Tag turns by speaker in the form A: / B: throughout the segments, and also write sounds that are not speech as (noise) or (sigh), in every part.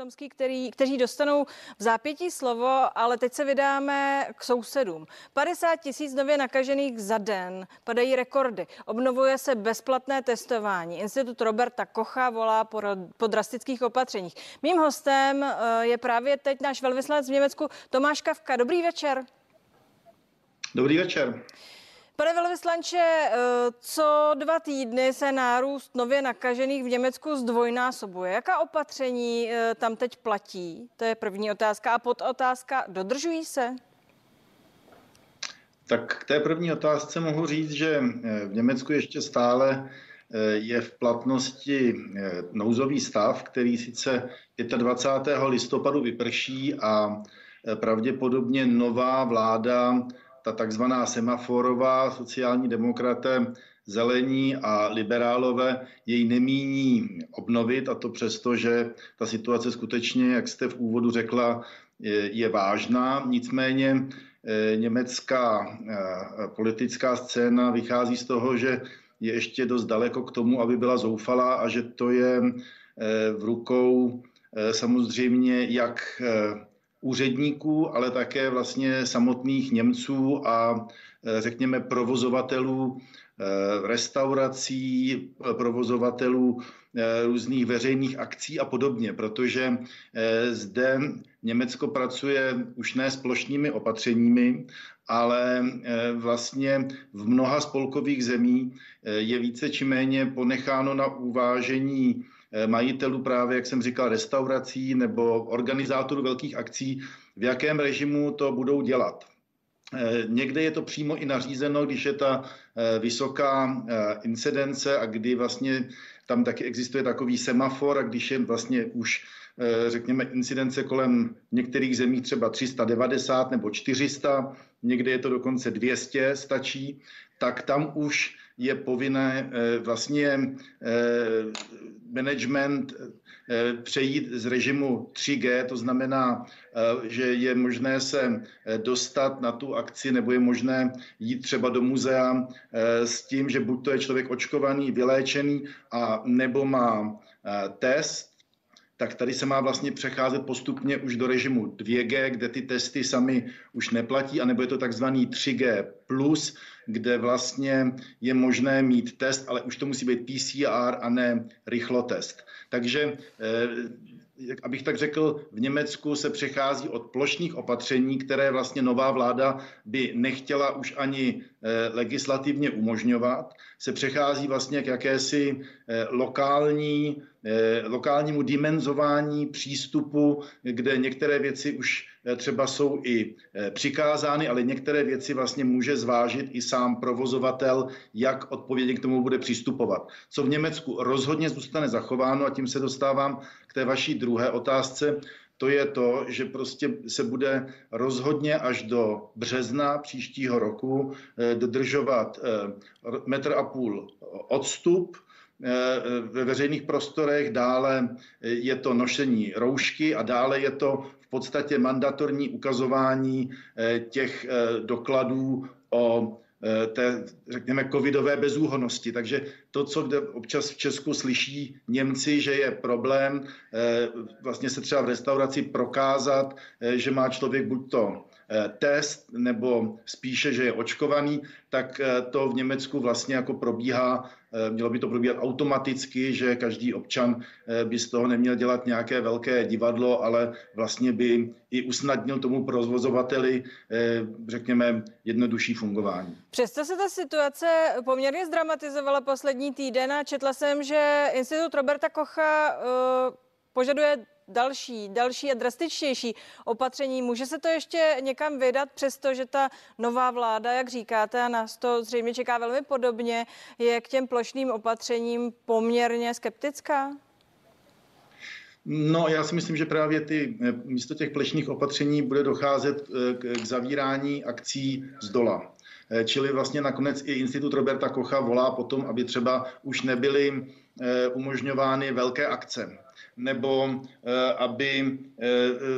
A: Tomský, který, kteří dostanou v zápětí slovo, ale teď se vydáme k sousedům. 50 tisíc nově nakažených za den, padají rekordy, obnovuje se bezplatné testování. Institut Roberta Kocha volá po, po drastických opatřeních. Mým hostem eh, je právě teď náš velvyslanec v Německu Tomáš Kavka. Dobrý večer.
B: Dobrý večer.
A: Pane velvyslanče, eh, co dva týdny se nárůst nově nakažených v Německu zdvojnásobuje. Jaká opatření eh, tam teď platí? To je první otázka. A podotázka, dodržují se?
B: Tak k té první otázce mohu říct, že eh, v Německu ještě stále je v platnosti nouzový stav, který sice 25. listopadu vyprší a pravděpodobně nová vláda ta takzvaná semaforová sociální demokraté, zelení a liberálové jej nemíní obnovit a to přesto, že ta situace skutečně, jak jste v úvodu řekla, je, je vážná. Nicméně eh, německá eh, politická scéna vychází z toho, že je ještě dost daleko k tomu, aby byla zoufalá a že to je eh, v rukou samozřejmě jak úředníků, ale také vlastně samotných Němců a e, řekněme provozovatelů e, restaurací, provozovatelů e, různých veřejných akcí a podobně, protože zde Německo pracuje už ne s plošnými opatřeními, ale vlastně v mnoha spolkových zemí je více či méně ponecháno na uvážení Eh, majitelů právě, jak jsem říkal, restaurací nebo organizátorů velkých akcí, v jakém režimu to budou dělat. Eh, někde je to přímo i nařízeno, když je ta eh, vysoká incidence a kdy vlastně tam taky existuje takový semafor a když je vlastně už řekněme incidence kolem některých zemí třeba 390 nebo 400, někde je to dokonce 200 stačí, tak tam už je povinné vlastně management eh, přejít z režimu 3G, to znamená, eh, že je možné se eh, dostat na tu akci nebo je možné jít třeba do muzea s tím, že buď to je člověk očkovaný, vyléčený a nebo má test, tak tady se má vlastně přecházet postupně už do režimu 2G, kde ty testy sami už neplatí, anebo je to takzvaný 3G+, kde vlastně je možné mít test, ale už to musí být PCR a ne rychlotest. Takže eh, abych tak řekl, v Německu se přechází od plošných opatření, které vlastně nová vláda by nechtěla už ani legislativně umožňovat, se přechází vlastně k jakési eh, lokální, eh, lokálnímu dimenzování přístupu, kde některé věci už třeba jsou i přikázány, ale některé věci vlastně může zvážit i sám provozovatel, jak odpovědně k tomu bude přistupovat. Co v Německu rozhodně zůstane zachováno a tím se dostávám k té vaší druhé otázce, to je to, že prostě se bude rozhodně až do března příštího roku eh, dodržovat eh, metr a půl odstup eh, ve veřejných prostorech, dále je to nošení roušky a dále je to v podstatě mandatorní ukazování těch dokladů o té, řekněme, covidové bezúhonosti. Takže to, co kde občas v Česku slyší Němci, že je problém eh, vlastně se třeba v restauraci prokázat, eh, že má člověk buď to test nebo spíše, že je očkovaný, tak to v Německu vlastně jako probíhá Eh, mělo by to probíhat automaticky, že každý občan eh, by z toho neměl dělat nějaké velké divadlo, ale vlastně by i usnadnil tomu provozovateli, eh, řekněme, jednodušší fungování.
A: Přesto se ta situace poměrně zdramatizovala poslední týden a četla jsem, že Institut Roberta Kocha požaduje další, další a drastičtější opatření. Může se to ještě někam vydat, přestože ta nová vláda, jak říkáte, a nás to zřejmě čeká velmi podobně, je k těm plošným opatřením poměrně skeptická?
B: No, já si myslím, že právě ty, eh, místo těch plešních opatření bude docházet eh, k zavírání akcí z dola. Eh, čili vlastně nakonec i Institut Roberta Kocha volá potom, aby třeba už nebyly umožňovány velké akce nebo aby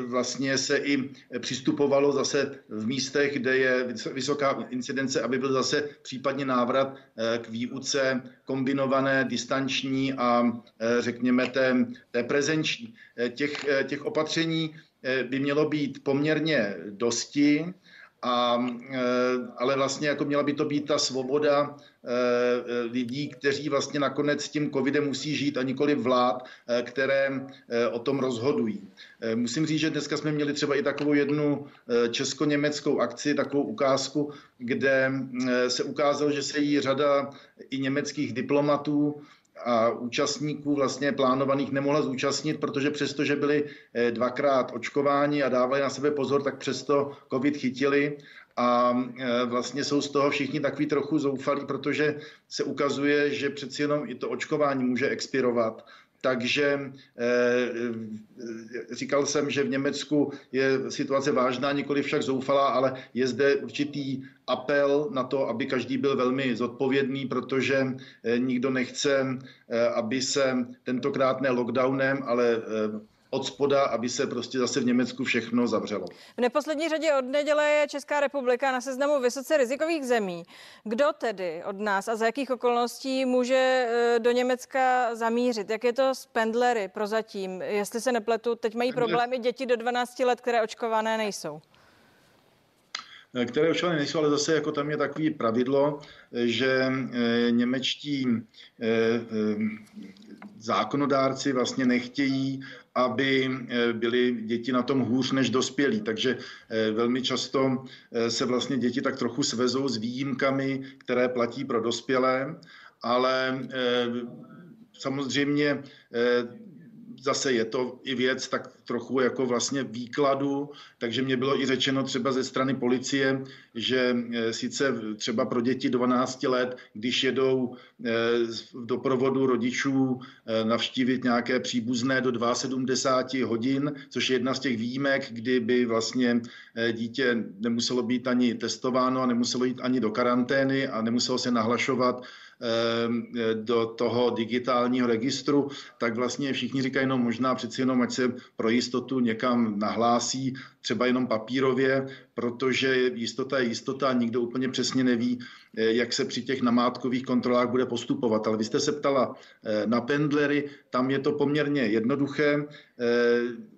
B: vlastně se i přistupovalo zase v místech, kde je vysoká incidence, aby byl zase případně návrat k výuce kombinované, distanční a řekněme té, té prezenční. Těch, těch opatření by mělo být poměrně dosti a, eh, ale vlastně jako měla by to být ta svoboda eh, lidí, kteří vlastně nakonec s tím covidem musí žít a nikoli vlád, eh, které o tom rozhodují. Musím říct, že dneska jsme měli třeba i takovou jednu česko-německou akci, takovou ukázku, kde se ukázalo, že se jí řada i německých diplomatů a účastníků vlastně plánovaných nemohla zúčastnit, protože přesto, že byli eh, dvakrát očkováni a dávali na sebe pozor, tak přesto covid chytili. A eh, vlastně jsou z toho všichni takový trochu zoufalí, protože se ukazuje, že přeci jenom i to očkování může expirovat takže eh, říkal jsem, že v Německu je situace vážná, nikoli však zoufalá, ale je zde určitý apel na to, aby každý byl velmi zodpovědný, protože eh, nikdo nechce, eh, aby se tentokrát ne lockdownem, ale od spoda, aby se prostě zase v Německu všechno zavřelo.
A: V neposlední řadě od neděle je Česká republika na seznamu vysoce rizikových zemí. Kdo tedy od nás a za jakých okolností může e, do Německa zamířit? Jak je to s pendlery prozatím? Jestli se nepletu, teď mají problémy děti do 12 let, které očkované nejsou
B: e, které očkované nejsou, ale zase jako tam je takový pravidlo, že e, němečtí zákonodárci vlastně nechtějí, aby eh, byly děti na tom hůř než dospělí. Takže eh, velmi často eh, se vlastně děti tak trochu svezou s výjimkami, které platí pro dospělé, ale samozřejmě zase je to i věc tak trochu jako vlastně výkladu, takže mě bylo i řečeno třeba ze strany policie, že e, sice třeba pro děti 12 let, když jedou e, v doprovodu rodičů e, navštívit nějaké příbuzné do 72 hodin, což je jedna z těch výjimek, kdy by vlastně dítě nemuselo být ani testováno a nemuselo jít ani do karantény a nemuselo se nahlašovat do toho digitálního registru, tak vlastně všichni říkají, no možná přeci jenom, ať se pro jistotu někam nahlásí, třeba jenom papírově, protože jistota je jistota nikdo úplně přesně neví, eh, jak se při těch namátkových kontrolách bude postupovat. Ale vy jste se ptala eh, na pendlery, tam je to poměrně jednoduché, eh,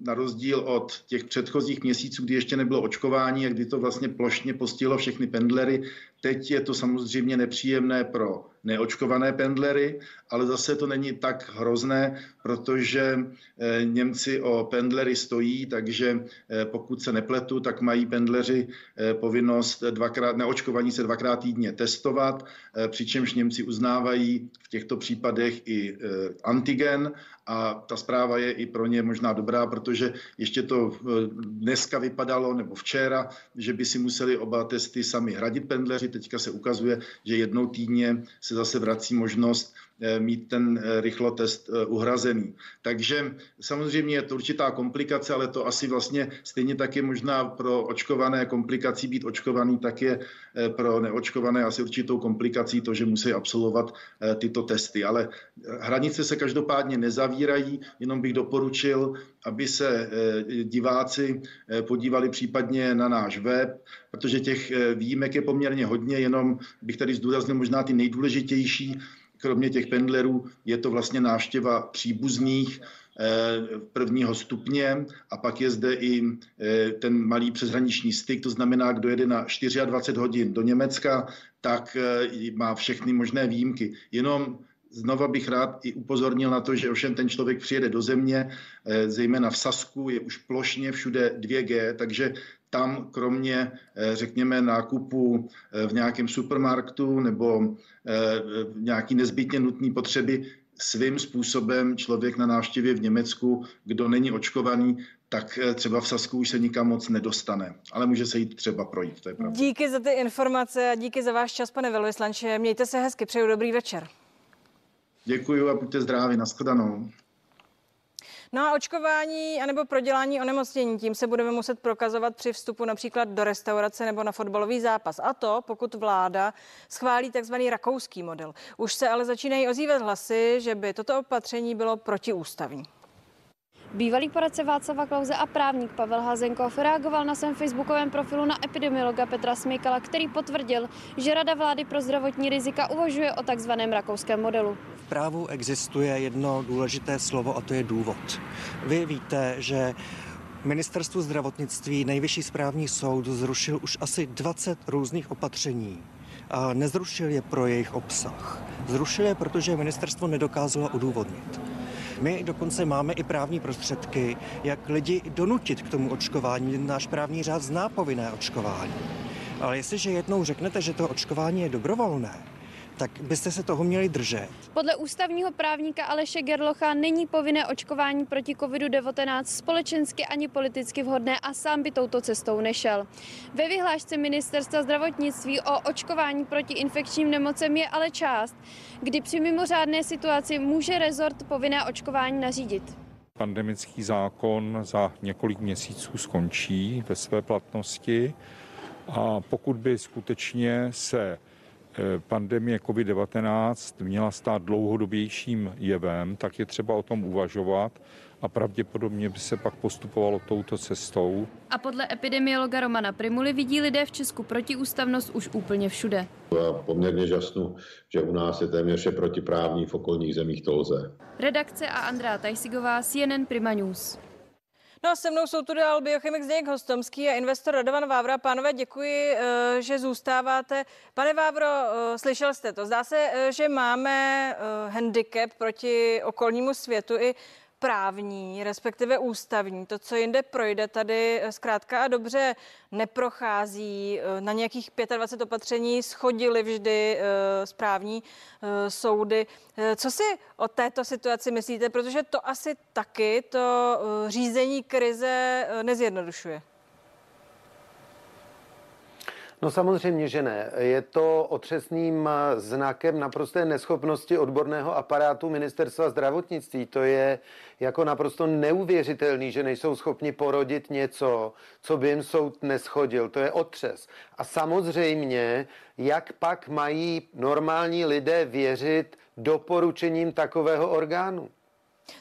B: na rozdíl od těch předchozích měsíců, kdy ještě nebylo očkování a kdy to vlastně plošně postihlo všechny pendlery. Teď je to samozřejmě nepříjemné pro neočkované pendlery, ale zase to není tak hrozné, protože Němci o pendlery stojí, takže pokud se nepletu, tak mají pendleři povinnost dvakrát, neočkovaní se dvakrát týdně testovat, eh, přičemž Němci uznávají v těchto případech i eh, antigen a ta zpráva je i pro ně možná dobrá, protože ještě to eh, dneska vypadalo, nebo včera, že by si museli oba testy sami hradit pendleři. Teďka se ukazuje, že jednou týdně se zase vrací možnost mít ten eh, rychlotest eh, uhrazený. Takže samozřejmě je to určitá komplikace, ale to asi vlastně stejně tak je možná pro očkované komplikací být očkovaný, tak je pro neočkované asi určitou komplikací to, že musí absolvovat tyto testy. Ale hranice se každopádně nezavírají, jenom bych doporučil, aby se diváci podívali případně na náš web, protože těch výjimek je poměrně hodně, jenom bych tady zdůraznil možná ty nejdůležitější kromě těch pendlerů je to vlastně návštěva příbuzných eh, prvního stupně a pak je zde i eh, ten malý přeshraniční styk, to znamená, kdo jede na 24 hodin do Německa, tak eh, má všechny možné výjimky. Jenom Znova bych rád i upozornil na to, že ovšem ten člověk přijede do země, zejména v Sasku je už plošně všude 2G, takže tam kromě, eh, řekněme, nákupu eh, v nějakém supermarktu nebo eh, nějaký nezbytně nutný potřeby, svým způsobem člověk na návštěvě v Německu, kdo není očkovaný, tak třeba v Sasku už se nikam moc nedostane, ale může se jít třeba projít, to je pravda.
A: Díky za ty informace a díky za váš čas, pane velvyslanče. Mějte se hezky, přeju dobrý večer.
B: Děkuji a buďte zdraví, nashledanou.
A: No a očkování anebo prodělání onemocnění, tím se budeme muset prokazovat při vstupu například do restaurace nebo na fotbalový zápas. A to, pokud vláda schválí takzvaný rakouský model. Už se ale začínají ozývat hlasy, že by toto opatření bylo protiústavní.
C: Bývalý poradce Václava Klauze a právník Pavel Hazenkov reagoval na svém facebookovém profilu na epidemiologa Petra Smykala, který potvrdil, že Rada vlády pro zdravotní rizika uvažuje o takzvaném rakouském modelu.
D: V právu existuje jedno důležité slovo a to je důvod. Vy víte, že Ministerstvu zdravotnictví Nejvyšší správní soud zrušil už asi 20 různých opatření. A nezrušil je pro jejich obsah. Zrušil je, protože ministerstvo nedokázalo odůvodnit. My dokonce máme i právní prostředky, jak lidi donutit k tomu očkování. Náš právní řád zná povinné očkování. Ale jestliže jednou řeknete, že to očkování je dobrovolné, tak byste se toho měli držet.
C: Podle ústavního právníka Aleše Gerlocha není povinné očkování proti COVID-19 společensky ani politicky vhodné a sám by touto cestou nešel. Ve vyhlášce ministerstva zdravotnictví o očkování proti infekčním nemocem je ale část, kdy při mimořádné situaci může rezort povinné očkování nařídit.
E: Pandemický zákon za několik měsíců skončí ve své platnosti a pokud by skutečně se pandemie COVID-19 měla stát dlouhodobějším jevem, tak je třeba o tom uvažovat a pravděpodobně by se pak postupovalo touto cestou.
C: A podle epidemiologa Romana Primuly vidí lidé v Česku protiústavnost už úplně všude.
F: Já poměrně žasnu, že u nás je téměř vše protiprávní, v okolních zemích to lze.
C: Redakce a Andrá Tajsigová, CNN Prima News.
A: No a se mnou jsou tu dál biochemik Zdeněk Hostomský a investor Radovan Vávra. Pánové, děkuji, eh, že zůstáváte. Pane Vávro, eh, slyšel jste to. Zdá se, eh, že máme handicap proti okolnímu světu i právní, respektive ústavní. To, co jinde projde, tady zkrátka a dobře neprochází. Na nějakých 25 opatření schodili vždy eh, správní eh, soudy. Eh, co si o této situaci myslíte? Protože to asi taky to řízení krize nezjednodušuje.
G: No samozřejmě, že ne. Je to otřesným znakem naprosté neschopnosti odborného aparátu ministerstva zdravotnictví. To je jako naprosto neuvěřitelný, že nejsou schopni porodit něco, co by jim soud neschodil. To je otřes. A samozřejmě, jak pak mají normální lidé věřit doporučením takového orgánu?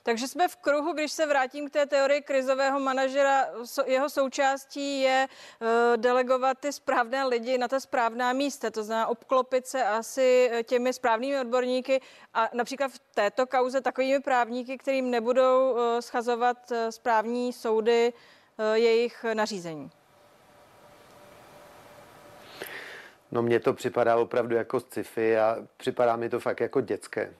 A: Takže jsme v kruhu, když se vrátím k té teorii krizového manažera, jeho součástí je uh, delegovat ty správné lidi na ta správná místa, to znamená obklopit se asi eh, těmi správnými odborníky a například v této kauze takovými právníky, kterým nebudou uh, schazovat správní soudy jejich nařízení.
G: No mně to připadá opravdu jako sci-fi a připadá mi to fakt jako dětské.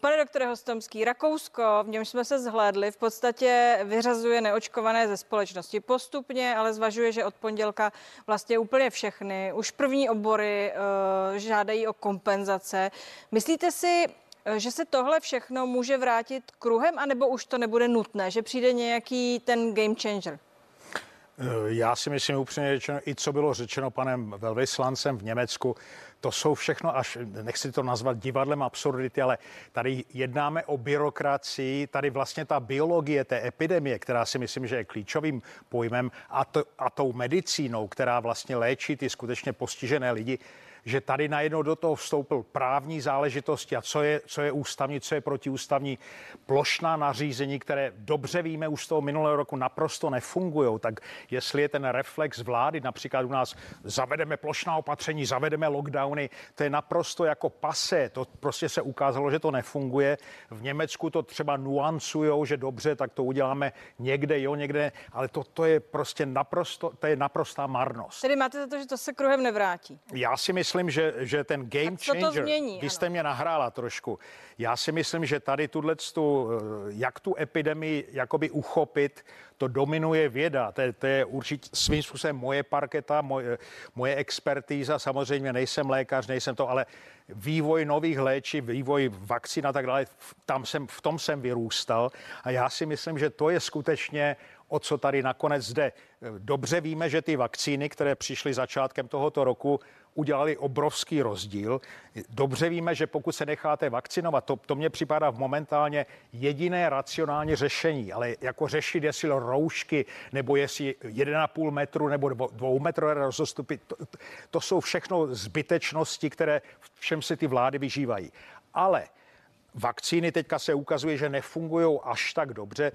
A: Pane doktore Hostomský, Rakousko, v něm jsme se zhlédli, v podstatě vyřazuje neočkované ze společnosti postupně, ale zvažuje, že od pondělka vlastně úplně všechny, už první obory uh, žádají o kompenzace. Myslíte si, eh, že se tohle všechno může vrátit kruhem, anebo už to nebude nutné, že přijde nějaký ten game changer?
H: Eh, já si myslím upřímně řečeno, i co bylo řečeno panem velvyslancem v Německu, to jsou všechno až, nechci to nazvat divadlem absurdity, ale tady jednáme o byrokracii, tady vlastně ta biologie té epidemie, která si myslím, že je klíčovým pojmem a, to, a tou medicínou, která vlastně léčí ty skutečně postižené lidi, že tady najednou do toho vstoupil právní záležitosti a co je, co je ústavní, co je protiústavní, plošná nařízení, které dobře víme už z toho minulého roku naprosto nefungují. Tak jestli je ten reflex vlády, například u nás zavedeme plošná opatření, zavedeme lockdowny, to je naprosto jako pase. To prostě se ukázalo, že to nefunguje. V Německu to třeba nuancujou, že dobře, tak to uděláme někde, jo, někde, ale to, to je prostě naprosto, to je naprostá marnost.
A: Tedy máte za to, že to se kruhem nevrátí?
H: Já si myslím, myslím, že, že ten game changer, změní, vy jste ano. mě nahrála trošku, já si myslím, že tady tuhle, tu, eh, jak tu epidemii jakoby uchopit, to dominuje věda. To je, to je určitě svým způsobem moje parketa, moje, moje expertíza. Samozřejmě nejsem lékař, nejsem to, ale vývoj nových léčiv, vývoj vakcín a tak dále, tam jsem, v tom jsem vyrůstal. A já si myslím, že to je skutečně o co tady nakonec jde. Dobře víme, že ty vakcíny, které přišly začátkem tohoto roku, udělali obrovský rozdíl. Dobře víme, že pokud se necháte vakcinovat, to, to mně připadá v momentálně jediné racionální řešení, ale jako řešit, jestli roušky, nebo jestli 1,5 metru nebo 2 metrové rozostupy, to, to jsou všechno zbytečnosti, které všem si ty vlády vyžívají. Ale vakcíny teďka se ukazuje, že nefungují až tak dobře.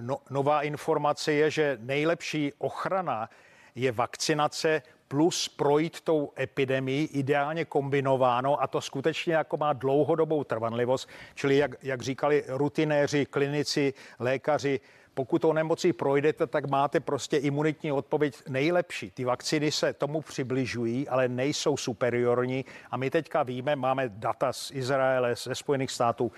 H: No, nová informace je, že nejlepší ochrana je vakcinace plus projít tou epidemii, ideálně kombinováno a to skutečně jako má dlouhodobou trvanlivost, čili jak, jak říkali rutinéři, klinici, lékaři, pokud to nemocí projdete, tak máte prostě imunitní odpověď nejlepší. Ty vakcíny se tomu přibližují, ale nejsou superiorní a my teďka víme, máme data z Izraele, ze Spojených států,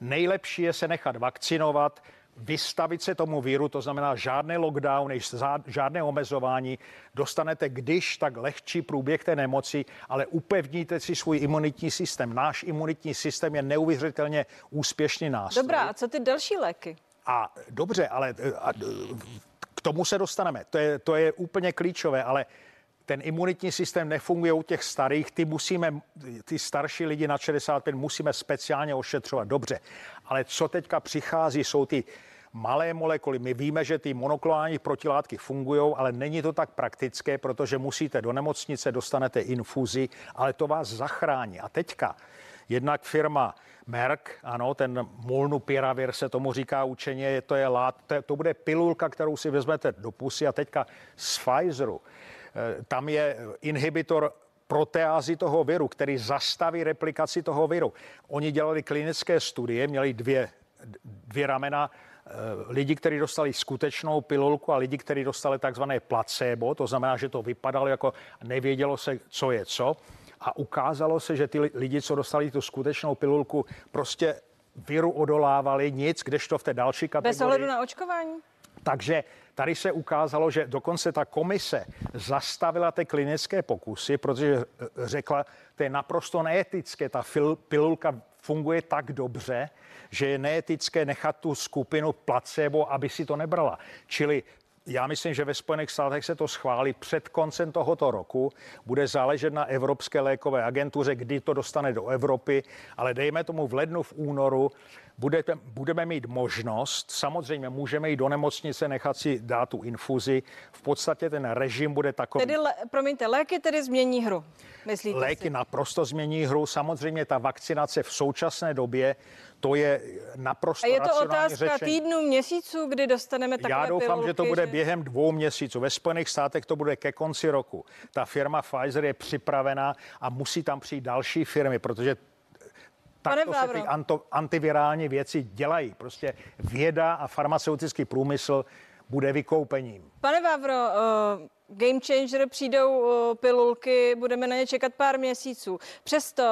H: nejlepší je se nechat vakcinovat, vystavit se tomu víru, to znamená žádné lockdowny, žádné omezování, dostanete když tak lehčí průběh té nemoci, ale upevníte si svůj imunitní systém. Náš imunitní systém je neuvěřitelně úspěšný nástroj.
A: Dobrá, a co ty další léky?
H: A dobře, ale a, k tomu se dostaneme. To je, to je úplně klíčové, ale ten imunitní systém nefunguje u těch starých, ty musíme, ty starší lidi na 65 musíme speciálně ošetřovat. Dobře, ale co teďka přichází, jsou ty malé molekuly. My víme, že ty monoklonální protilátky fungují, ale není to tak praktické, protože musíte do nemocnice, dostanete infuzi, ale to vás zachrání. A teďka jednak firma Merck, ano, ten molnupiravir se tomu říká učeně, to je lát, to, to bude pilulka, kterou si vezmete do pusy a teďka z Pfizeru Eh, tam je inhibitor proteázy toho viru, který zastaví replikaci toho viru. Oni dělali klinické studie, měli dvě, dvě ramena eh, lidi, kteří dostali skutečnou pilulku a lidi, kteří dostali takzvané placebo, to znamená, že to vypadalo jako nevědělo se, co je co. A ukázalo se, že ty lidi, co dostali tu skutečnou pilulku, prostě viru odolávali nic, kdežto v té další kategorii.
A: Bez ohledu na očkování?
H: Takže tady se ukázalo, že dokonce ta komise zastavila ty klinické pokusy, protože eh, řekla, to je naprosto neetické, ta pilulka funguje tak dobře, že je neetické nechat tu skupinu placebo, aby si to nebrala. Čili já myslím, že ve Spojených státech se to schválí před koncem tohoto roku. Bude záležet na Evropské lékové agentuře, kdy to dostane do Evropy, ale dejme tomu v lednu, v únoru budete, budeme mít možnost, samozřejmě můžeme jít do nemocnice, nechat si dát tu infuzi. V podstatě ten režim bude takový.
A: Tedy, le, promiňte, léky tedy změní hru, myslíte
H: Léky
A: si?
H: naprosto změní hru. Samozřejmě ta vakcinace v současné době, to je naprosto
A: A je to otázka
H: řečen...
A: týdnů, měsíců, kdy dostaneme takové
H: Já doufám,
A: pilulky,
H: že to bude
A: že...
H: během dvou měsíců. Ve Spojených státech to bude ke konci roku. Ta firma Pfizer je připravená a musí tam přijít další firmy, protože takto se ty anto, antivirální věci dělají. Prostě věda a farmaceutický průmysl bude vykoupením.
A: Pane Vávro, uh game changer přijdou pilulky, budeme na ně čekat pár měsíců. Přesto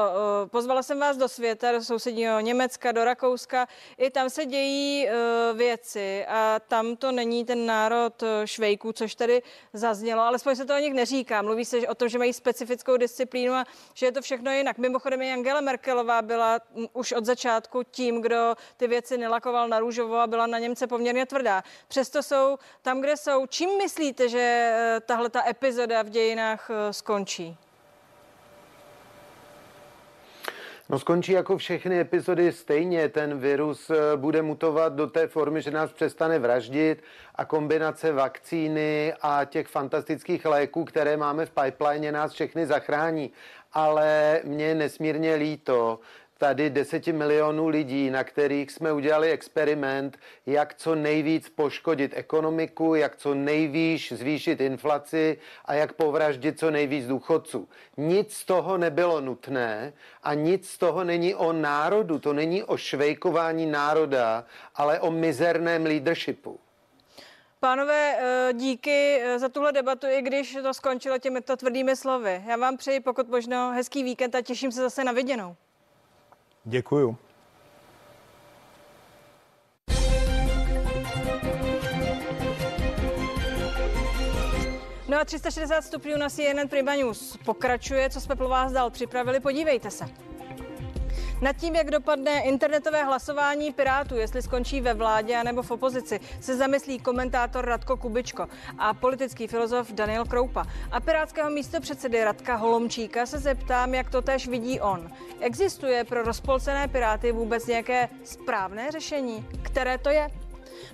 A: pozvala jsem vás do světa, do sousedního Německa, do Rakouska. I tam se dějí věci a tam to není ten národ švejků, což tady zaznělo, alespoň se to o nich neříká. Mluví se o tom, že mají specifickou disciplínu a že je to všechno jinak. Mimochodem i Angela Merkelová byla už od začátku tím, kdo ty věci nelakoval na růžovo a byla na Němce poměrně tvrdá. Přesto jsou tam, kde jsou. Čím myslíte, že tahle ta epizoda v dějinách eh, skončí?
G: No skončí jako všechny epizody stejně. Ten virus eh, bude mutovat do té formy, že nás přestane vraždit a kombinace vakcíny a těch fantastických léků, které máme v pipeline, nás všechny zachrání. Ale mě nesmírně líto, tady deseti milionů lidí, na kterých jsme udělali experiment, jak co nejvíc poškodit ekonomiku, jak co nejvíc zvýšit inflaci a jak povraždit co nejvíc důchodců. Nic z toho nebylo nutné a nic z toho není o národu, to není o švejkování národa, ale o mizerném leadershipu.
A: Pánové, eh, díky eh, za tuhle debatu, i když to skončilo těmito tvrdými slovy. Já vám přeji pokud možno hezký víkend a těším se zase na viděnou.
H: Děkuju.
A: No a 360 stupňů na CNN Prima News pokračuje, co jsme pro vás dal připravili, podívejte se. Nad tím, jak dopadne internetové hlasování Pirátů, jestli skončí ve vládě nebo v opozici, se zamyslí komentátor Radko Kubičko a politický filozof Daniel Kroupa. A pirátského místopředsedy Radka Holomčíka se zeptám, jak to tež vidí on. Existuje pro rozpolcené Piráty vůbec nějaké správné řešení? Které to je?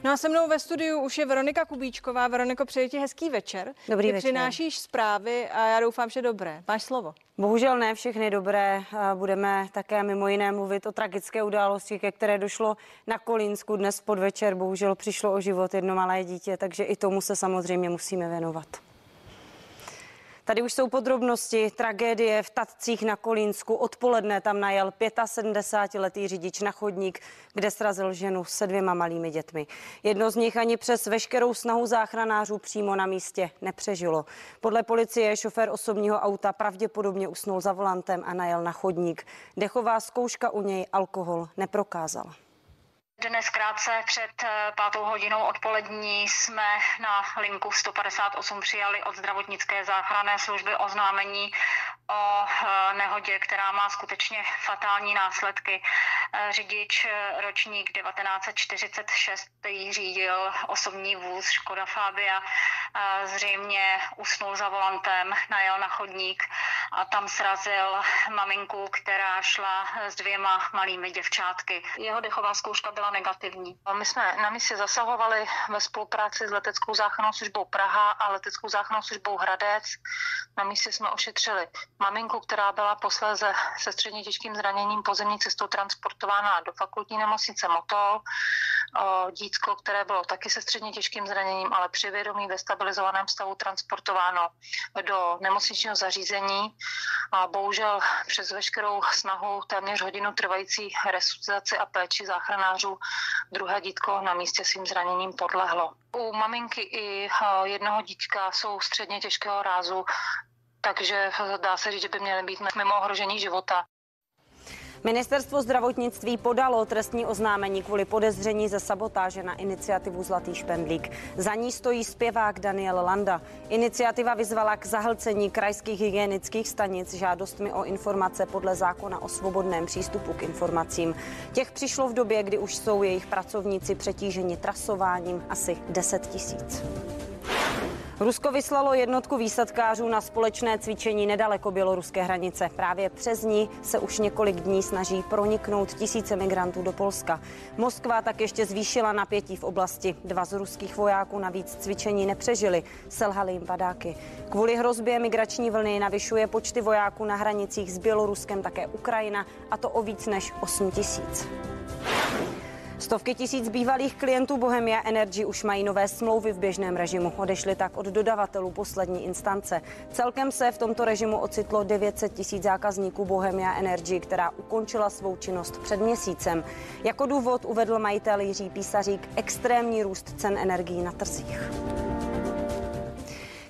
A: No a se mnou ve studiu už je Veronika Kubíčková. Veroniko, přeji ti hezký večer.
I: Dobrý
A: Ty
I: večer.
A: přinášíš zprávy a já doufám, že dobré. Máš slovo.
I: Bohužel ne všechny dobré. Budeme také mimo jiné mluvit o tragické události, ke které došlo na Kolínsku dnes podvečer. Bohužel přišlo o život jedno malé dítě, takže i tomu se samozřejmě musíme věnovat. Tady už jsou podrobnosti tragédie v Tatcích na Kolínsku. Odpoledne tam najel 75-letý řidič na chodník, kde srazil ženu se dvěma malými dětmi. Jedno z nich ani přes veškerou snahu záchranářů přímo na místě nepřežilo. Podle policie šofér osobního auta pravděpodobně usnul za volantem a najel na chodník. Dechová zkouška u něj alkohol neprokázala.
J: Dnes krátce před eh, pátou hodinou odpolední jsme na linku 158 přijali od zdravotnické záchranné služby oznámení o eh, nehodě, která má skutečně fatální následky. Eh, řidič ročník 1946, který řídil osobní vůz Škoda Fabia, zřejmě usnul za volantem, najel na chodník a tam srazil maminku, která šla s dvěma malými děvčátky. Jeho dechová zkouška byla negativní. My jsme na místě zasahovali ve spolupráci s leteckou záchrannou službou Praha a leteckou záchrannou službou Hradec. Na místě jsme ošetřili maminku, která byla posléze se středně těžkým zraněním pozemní cestou transportována do fakultní nemocnice Motol. Dítko, které bylo taky se středně těžkým zraněním, ale při vědomí ve stabilizovaném stavu transportováno do nemocničního zařízení. A bohužel přes veškerou snahu téměř hodinu trvající resuscitaci a péči záchranářů druhé dítko na místě svým zraněním podlehlo. U maminky i jednoho dítka jsou středně těžkého rázu, takže dá se říct, že by měly být mimo ohrožení života.
I: Ministerstvo zdravotnictví podalo trestní oznámení kvůli podezření ze sabotáže na iniciativu Zlatý špendlík. Za ní stojí zpěvák Daniel Landa. Iniciativa vyzvala k zahlcení krajských hygienických stanic žádostmi o informace podle zákona o svobodném přístupu k informacím. Těch přišlo v době, kdy už jsou jejich pracovníci přetíženi trasováním asi 10 tisíc. Rusko vyslalo jednotku výsadkářů na společné cvičení nedaleko běloruské hranice. Právě přes ní se už několik dní snaží proniknout tisíce migrantů do Polska. Moskva tak ještě zvýšila napětí v oblasti. Dva z ruských vojáků navíc cvičení nepřežili, selhali jim padáky. Kvůli hrozbě migrační vlny navyšuje počty vojáků na hranicích s Běloruskem také Ukrajina, a to o víc než 8 tisíc. Stovky tisíc bývalých klientů Bohemia Energy už mají nové smlouvy v běžném režimu. Odešly tak od dodavatelů poslední instance. Celkem se v tomto režimu ocitlo 900 tisíc zákazníků Bohemia Energy, která ukončila svou činnost před měsícem. Jako důvod uvedl majitel Jiří Písařík extrémní růst cen energií na trzích.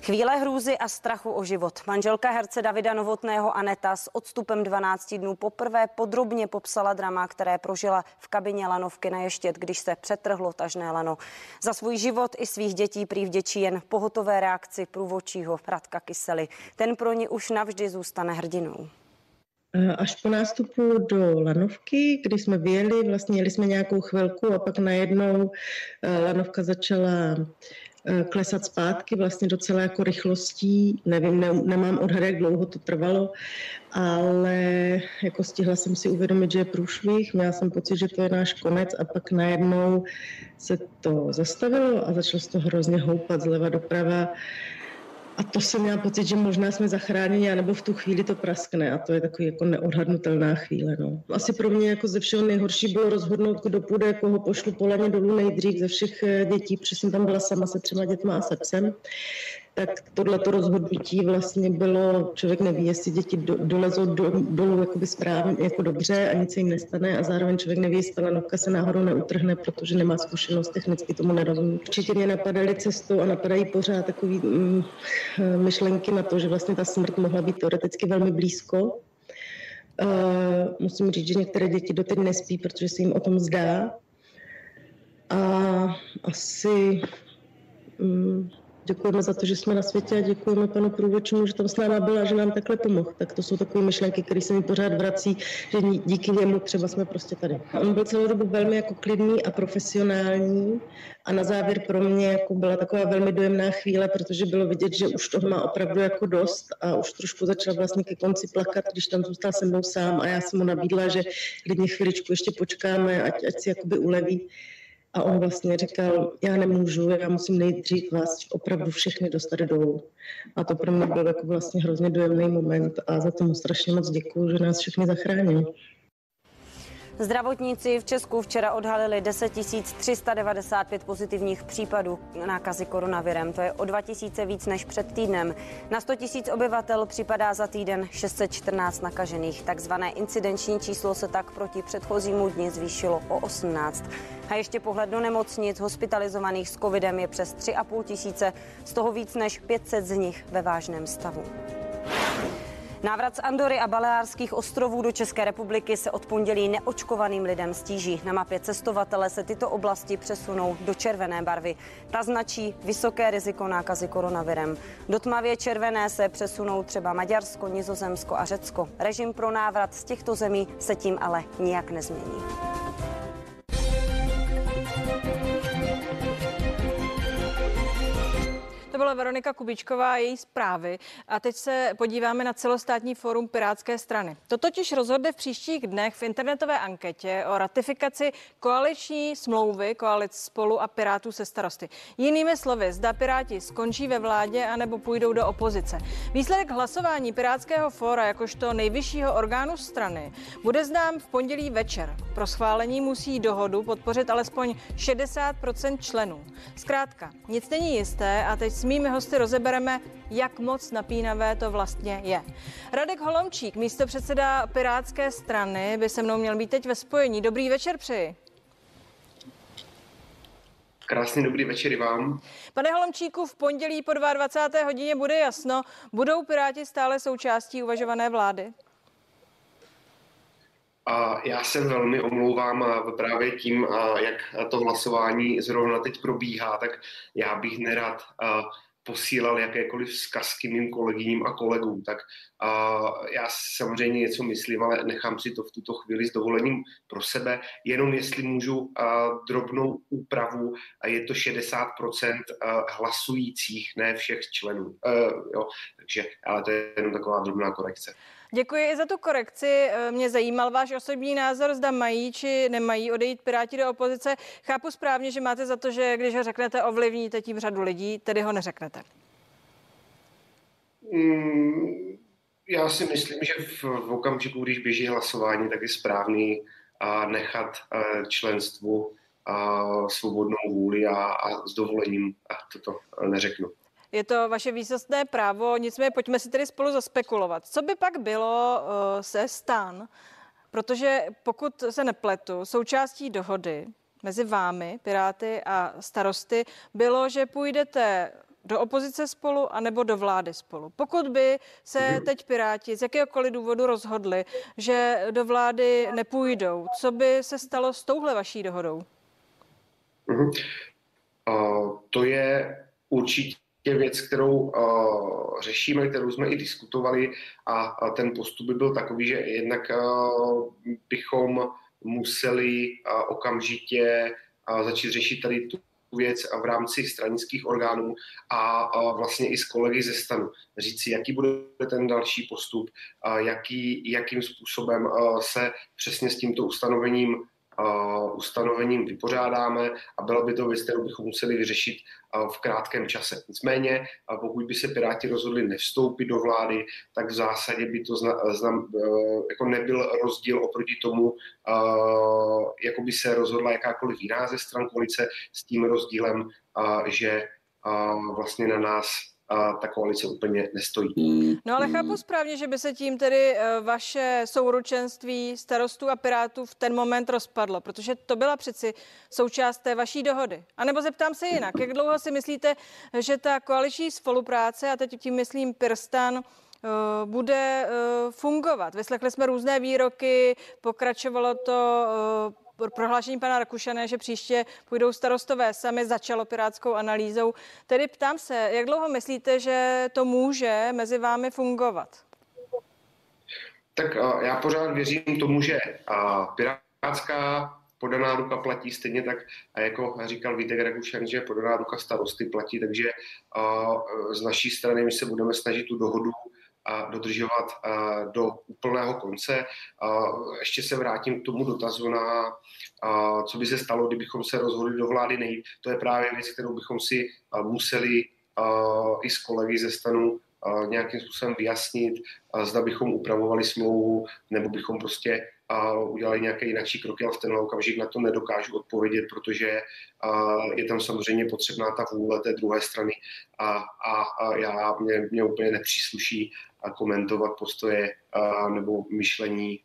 I: Chvíle hrůzy a strachu o život. Manželka herce Davida Novotného Aneta s odstupem 12 dnů poprvé podrobně popsala drama, které prožila v kabině lanovky na Ještět, když se přetrhlo tažné lano. Za svůj život i svých dětí prý vděčí jen pohotové reakci průvočího Radka Kysely. Ten pro ní už navždy zůstane hrdinou.
K: Až po nástupu do lanovky, kdy jsme vyjeli, vlastně jeli jsme nějakou chvilku a pak najednou eh, lanovka začala klesat zpátky vlastně docela jako rychlostí. Nevím, ne, nemám odhad, jak dlouho to trvalo, ale jako stihla jsem si uvědomit, že je průšvih. Měla jsem pocit, že to je náš konec a pak najednou se to zastavilo a začalo se to hrozně houpat zleva doprava. A to jsem měla pocit, že možná jsme zachráněni, anebo v tu chvíli to praskne a to je takový jako neodhadnutelná chvíle. No. Asi pro mě jako ze všeho nejhorší bylo rozhodnout, kdo půjde, koho pošlu po laně dolů nejdřív ze všech eh, dětí, protože jsem tam byla sama se třema dětma a se tak tohleto rozhodnutí vlastně bylo, člověk neví, jestli děti do, dolezou do, dolů jakoby správně, jako dobře a nic se jim nestane a zároveň člověk neví, jestli ta lanovka se náhodou neutrhne, protože nemá zkušenost, technicky tomu nerozumí. Určitě mě napadaly cestou a napadají pořád takový mm, myšlenky na to, že vlastně ta smrt mohla být teoreticky velmi blízko. Uh, musím říct, že některé děti doteď nespí, protože se jim o tom zdá. A asi um, Děkujeme za to, že jsme na světě a děkujeme panu průvodčímu, že tam s náma byl a že nám takhle pomohl. Tak to jsou takové myšlenky, které se mi pořád vrací, že díky němu třeba jsme prostě tady. On byl celou dobu velmi jako klidný a profesionální a na závěr pro mě jako byla taková velmi dojemná chvíle, protože bylo vidět, že už toho má opravdu jako dost a už trošku začal vlastně ke konci plakat, když tam zůstal se mnou sám a já jsem mu nabídla, že klidně chviličku ještě počkáme, ať, ať si jakoby uleví a on vlastně říkal, já nemůžu, já musím nejdřív vás opravdu všechny dostat dolů. A to pro mě byl jako vlastně hrozně dojemný moment a za to mu strašně moc děkuju, že nás všechny zachránil.
I: Zdravotníci v Česku včera odhalili 10 395 pozitivních případů nákazy koronavirem. To je o 2 000 víc než před týdnem. Na 100 000 obyvatel připadá za týden 614 nakažených. Takzvané incidenční číslo se tak proti předchozímu dni zvýšilo o 18. A ještě pohled do nemocnic hospitalizovaných s covidem je přes 3,5 tisíce, z toho víc než 500 z nich ve vážném stavu. Návrat z Andory a Baleárských ostrovů do České republiky se od pondělí neočkovaným lidem stíží. Na mapě cestovatele se tyto oblasti přesunou do červené barvy. Ta značí vysoké riziko nákazy koronavirem. Do tmavě červené se přesunou třeba Maďarsko, Nizozemsko a Řecko. Režim pro návrat z těchto zemí se tím ale nijak nezmění.
A: To byla Veronika Kubičková a její zprávy. A teď se podíváme na celostátní fórum Pirátské strany. To totiž rozhodne v příštích dnech v internetové anketě o ratifikaci koaliční smlouvy koalic spolu a Pirátů se starosty. Jinými slovy, zda Piráti skončí ve vládě anebo půjdou do opozice. Výsledek hlasování Pirátského fóra jakožto nejvyššího orgánu strany bude znám v pondělí večer. Pro schválení musí dohodu podpořit alespoň 60% členů. Zkrátka, nic není jisté a teď s mými hosty rozebereme, jak moc napínavé to vlastně je. Radek Holomčík, místo předseda Pirátské strany, by se mnou měl být teď ve spojení. Dobrý večer přeji.
L: Krásný dobrý večer i vám.
A: Pane Holomčíku, v pondělí po 22. hodině bude jasno, budou Piráti stále součástí uvažované vlády?
L: A já se velmi omlouvám právě tím, jak to hlasování zrovna teď probíhá, tak já bych nerad posílal jakékoliv vzkazky mým kolegyním a kolegům. Tak já samozřejmě něco myslím, ale nechám si to v tuto chvíli s dovolením pro sebe. Jenom jestli můžu drobnou úpravu, je to 60% hlasujících, ne všech členů. E, jo, takže, ale to je jenom taková drobná korekce.
A: Děkuji i za tu korekci. Eh, mě zajímal váš osobní názor, zda mají či nemají odejít Piráti do opozice. Chápu správně, že máte za to, že když ho řeknete, ovlivníte tím řadu lidí, tedy ho neřeknete.
L: Mm, já si myslím, že v, v okamžiku, když běží hlasování, tak je správný a nechat eh, členstvu a svobodnou vůli a, a s dovolením a toto neřeknu.
A: Je to vaše výsostné právo, nicméně pojďme si tedy spolu zaspekulovat. Co by pak bylo uh, se stan, protože pokud se nepletu, součástí dohody mezi vámi, Piráty a starosty, bylo, že půjdete do opozice spolu anebo do vlády spolu. Pokud by se teď Piráti z jakéhokoliv důvodu rozhodli, že do vlády nepůjdou, co by se stalo s touhle vaší dohodou?
L: Uh, to je určitě je věc, kterou uh, řešíme, kterou jsme i diskutovali a, ten postup by byl takový, že jednak uh, bychom museli uh, okamžitě začít řešit tady tu věc v rámci stranických orgánů a, vlastně i s kolegy ze stanu. Říct si, jaký bude ten další postup, jaký, jakým způsobem se přesně s tímto ustanovením ustanovením vypořádáme a byla by to věc, kterou bychom museli vyřešit v krátkém čase. Nicméně, pokud by se Piráti rozhodli nevstoupit do vlády, tak v zásadě by to zna, zna, e, jako nebyl rozdíl oproti tomu, jako by se rozhodla jakákoliv jiná ze stran koalice s tím rozdílem, že vlastně na nás a ta koalice úplně nestojí.
A: No ale chápu správně, že by se tím tedy eh, vaše souručenství starostů a pirátů v ten moment rozpadlo, protože to byla přeci součást té vaší dohody. A nebo zeptám se jinak, jak dlouho si myslíte, že ta koaliční spolupráce, a teď tím myslím Pirstan, eh, bude eh, fungovat. Vyslechli jsme různé výroky, pokračovalo to prohlášení pana Rakušana, že příště půjdou starostové sami, začalo pirátskou analýzou. Tedy ptám se, jak dlouho myslíte, že to může mezi vámi fungovat?
L: Tak já pořád věřím tomu, že pirátská podaná ruka platí stejně tak, jako říkal Vítek Rakušan, že podaná ruka starosty platí, takže z naší strany my se budeme snažit tu dohodu dodržovat do úplného konce. Ještě se vrátím k tomu dotazu na, co by se stalo, kdybychom se rozhodli do vlády nejít. To je právě věc, kterou bychom si museli i s kolegy ze stanu nějakým způsobem vyjasnit, zda bychom upravovali smlouvu, nebo bychom prostě udělali nějaké jináčí kroky, ale v ten okamžik na to nedokážu odpovědět, protože je tam samozřejmě potřebná ta vůle té druhé strany a, a, a já, mě, mě úplně nepřísluší komentovat postoje nebo myšlení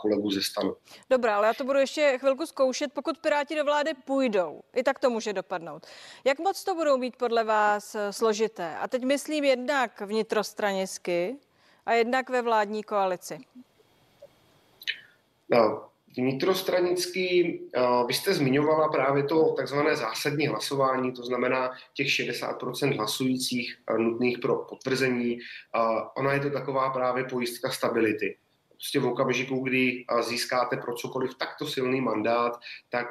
L: kolegů ze stanu.
A: Dobrá, ale já to budu ještě chvilku zkoušet. Pokud Piráti do vlády půjdou, i tak to může dopadnout. Jak moc to budou mít podle vás e, složité? A teď myslím jednak vnitrostranisky a jednak ve vládní koalici.
L: Vnitrostranický, vy jste zmiňovala právě to takzvané zásadní hlasování, to znamená těch 60% hlasujících nutných pro potvrzení. Ona je to taková právě pojistka stability prostě v okamžiku, kdy získáte pro cokoliv takto silný mandát, tak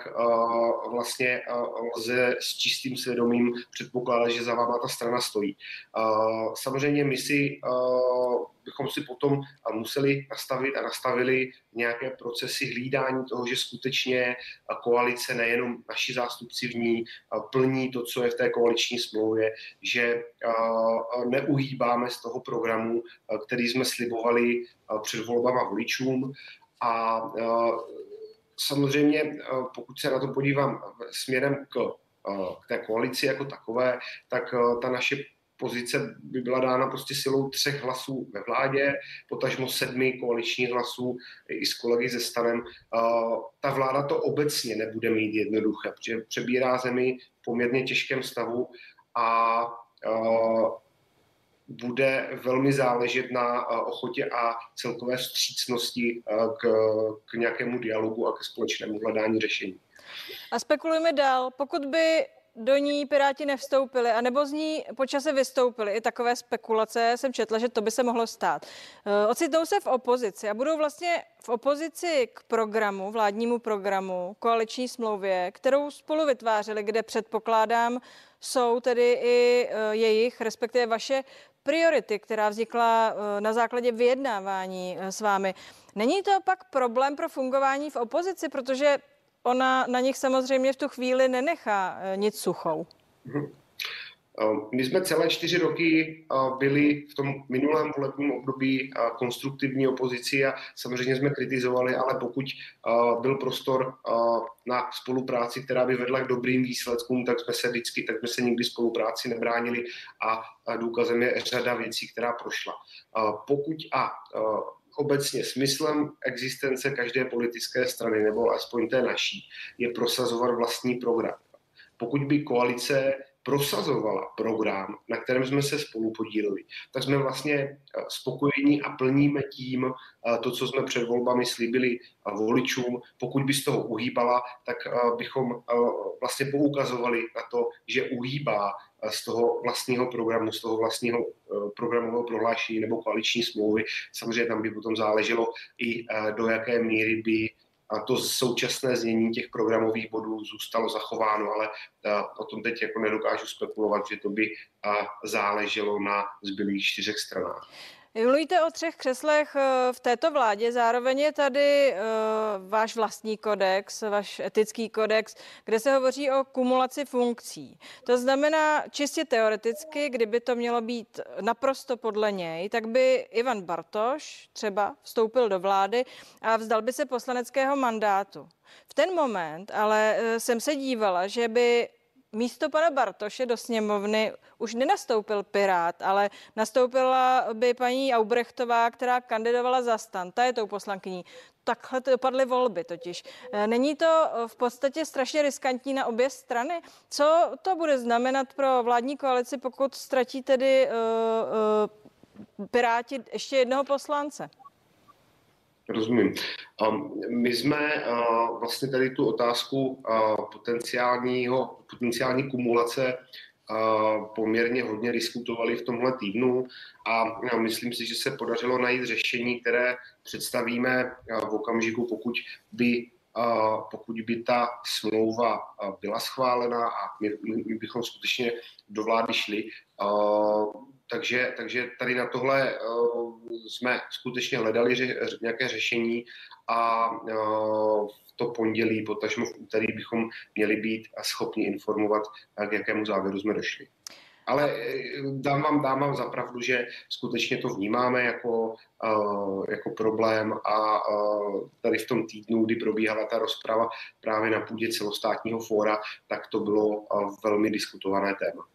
L: vlastně lze s čistým svědomím předpokládat, že za váma ta strana stojí. Samozřejmě my si bychom si potom museli nastavit a nastavili nějaké procesy hlídání toho, že skutečně koalice, nejenom naši zástupci v ní, plní to, co je v té koaliční smlouvě, že neuhýbáme z toho programu, který jsme slibovali před volbama voličům. A samozřejmě, pokud se na to podívám směrem k, k té koalici jako takové, tak ta naše pozice by byla dána prostě silou třech hlasů ve vládě, potažmo sedmi koaličních hlasů i s kolegy ze stanem. Ta vláda to obecně nebude mít jednoduché, protože přebírá zemi v poměrně těžkém stavu a bude velmi záležet na ochotě a celkové vstřícnosti k, k nějakému dialogu a ke společnému hledání řešení.
A: A spekulujeme dál. Pokud by do ní Piráti nevstoupili, anebo z ní počase vystoupili. I takové spekulace jsem četla, že to by se mohlo stát. Eh, ocitnou se v opozici a budou vlastně v opozici k programu, vládnímu programu, koaliční smlouvě, kterou spolu vytvářeli, kde předpokládám, jsou tedy i eh, jejich, respektive vaše priority, která vznikla eh, na základě vyjednávání s vámi. Není to pak problém pro fungování v opozici, protože ona na nich samozřejmě v tu chvíli nenechá eh, nic suchou. Mhm.
L: Eh, my jsme celé čtyři roky eh, byli v tom minulém volebním období konstruktivní opozici a samozřejmě jsme kritizovali, ale pokud byl prostor na spolupráci, která by vedla k dobrým výsledkům, tak jsme se vždycky, tak jsme se nikdy spolupráci nebránili a důkazem je řada věcí, která prošla. Pokud a obecně smyslem existence každé politické strany, nebo aspoň té naší, je prosazovat vlastní program. Pokud by koalice prosazovala program, na kterém jsme se spolu podíleli, tak jsme vlastně eh, spokojení a plníme tím eh, to, co jsme před volbami slíbili eh, voličům. Pokud by z toho uhýbala, tak bychom vlastně poukazovali na to, že uhýbá z toho vlastního programu, z toho vlastního programového prohlášení nebo koaliční smlouvy. Samozřejmě tam by potom záleželo i do jaké míry by a to současné znění těch programových bodů zůstalo zachováno, ale o tom teď jako nedokážu spekulovat, že to by záleželo na zbylých čtyřech stranách.
A: Mluvíte o třech křeslech eh, v této vládě, zároveň je tady uh, váš vlastní kodex, váš etický kodex, kde se hovoří o kumulaci funkcí. To znamená, čistě teoreticky, kdyby to mělo být naprosto podle něj, tak by Ivan Bartoš třeba vstoupil do vlády a vzdal by se poslaneckého mandátu. V ten moment ale uh, jsem se dívala, že by místo pana Bartoše do sněmovny už nenastoupil Pirát, ale nastoupila by paní Aubrechtová, která kandidovala za stan. Ta je tou poslankyní. Takhle to dopadly volby totiž. E, není to v podstatě strašně riskantní na obě strany? Co to bude znamenat pro vládní koalici, pokud ztratí tedy uh, uh, Piráti ještě jednoho poslance?
L: Rozumím. Um, my jsme uh, vlastně tady tu otázku uh, potenciálního, potenciální kumulace uh, poměrně hodně diskutovali v tomhle týdnu a myslím si, že se podařilo najít řešení, které představíme v okamžiku, pokud by pokud by ta smlouva byla schválena a my, my bychom skutečně do vlády šli, takže, takže tady na tohle uh, jsme skutečně hledali nějaké řešení a uh, to pondělí, potažmo v úterý bychom měli být schopni informovat, k jakému závěru jsme došli. Ale dám vám, dám vám za pravdu, že skutečně to vnímáme jako, jako problém a tady v tom týdnu, kdy probíhala ta rozprava právě na půdě celostátního fóra, tak to bylo velmi diskutované téma.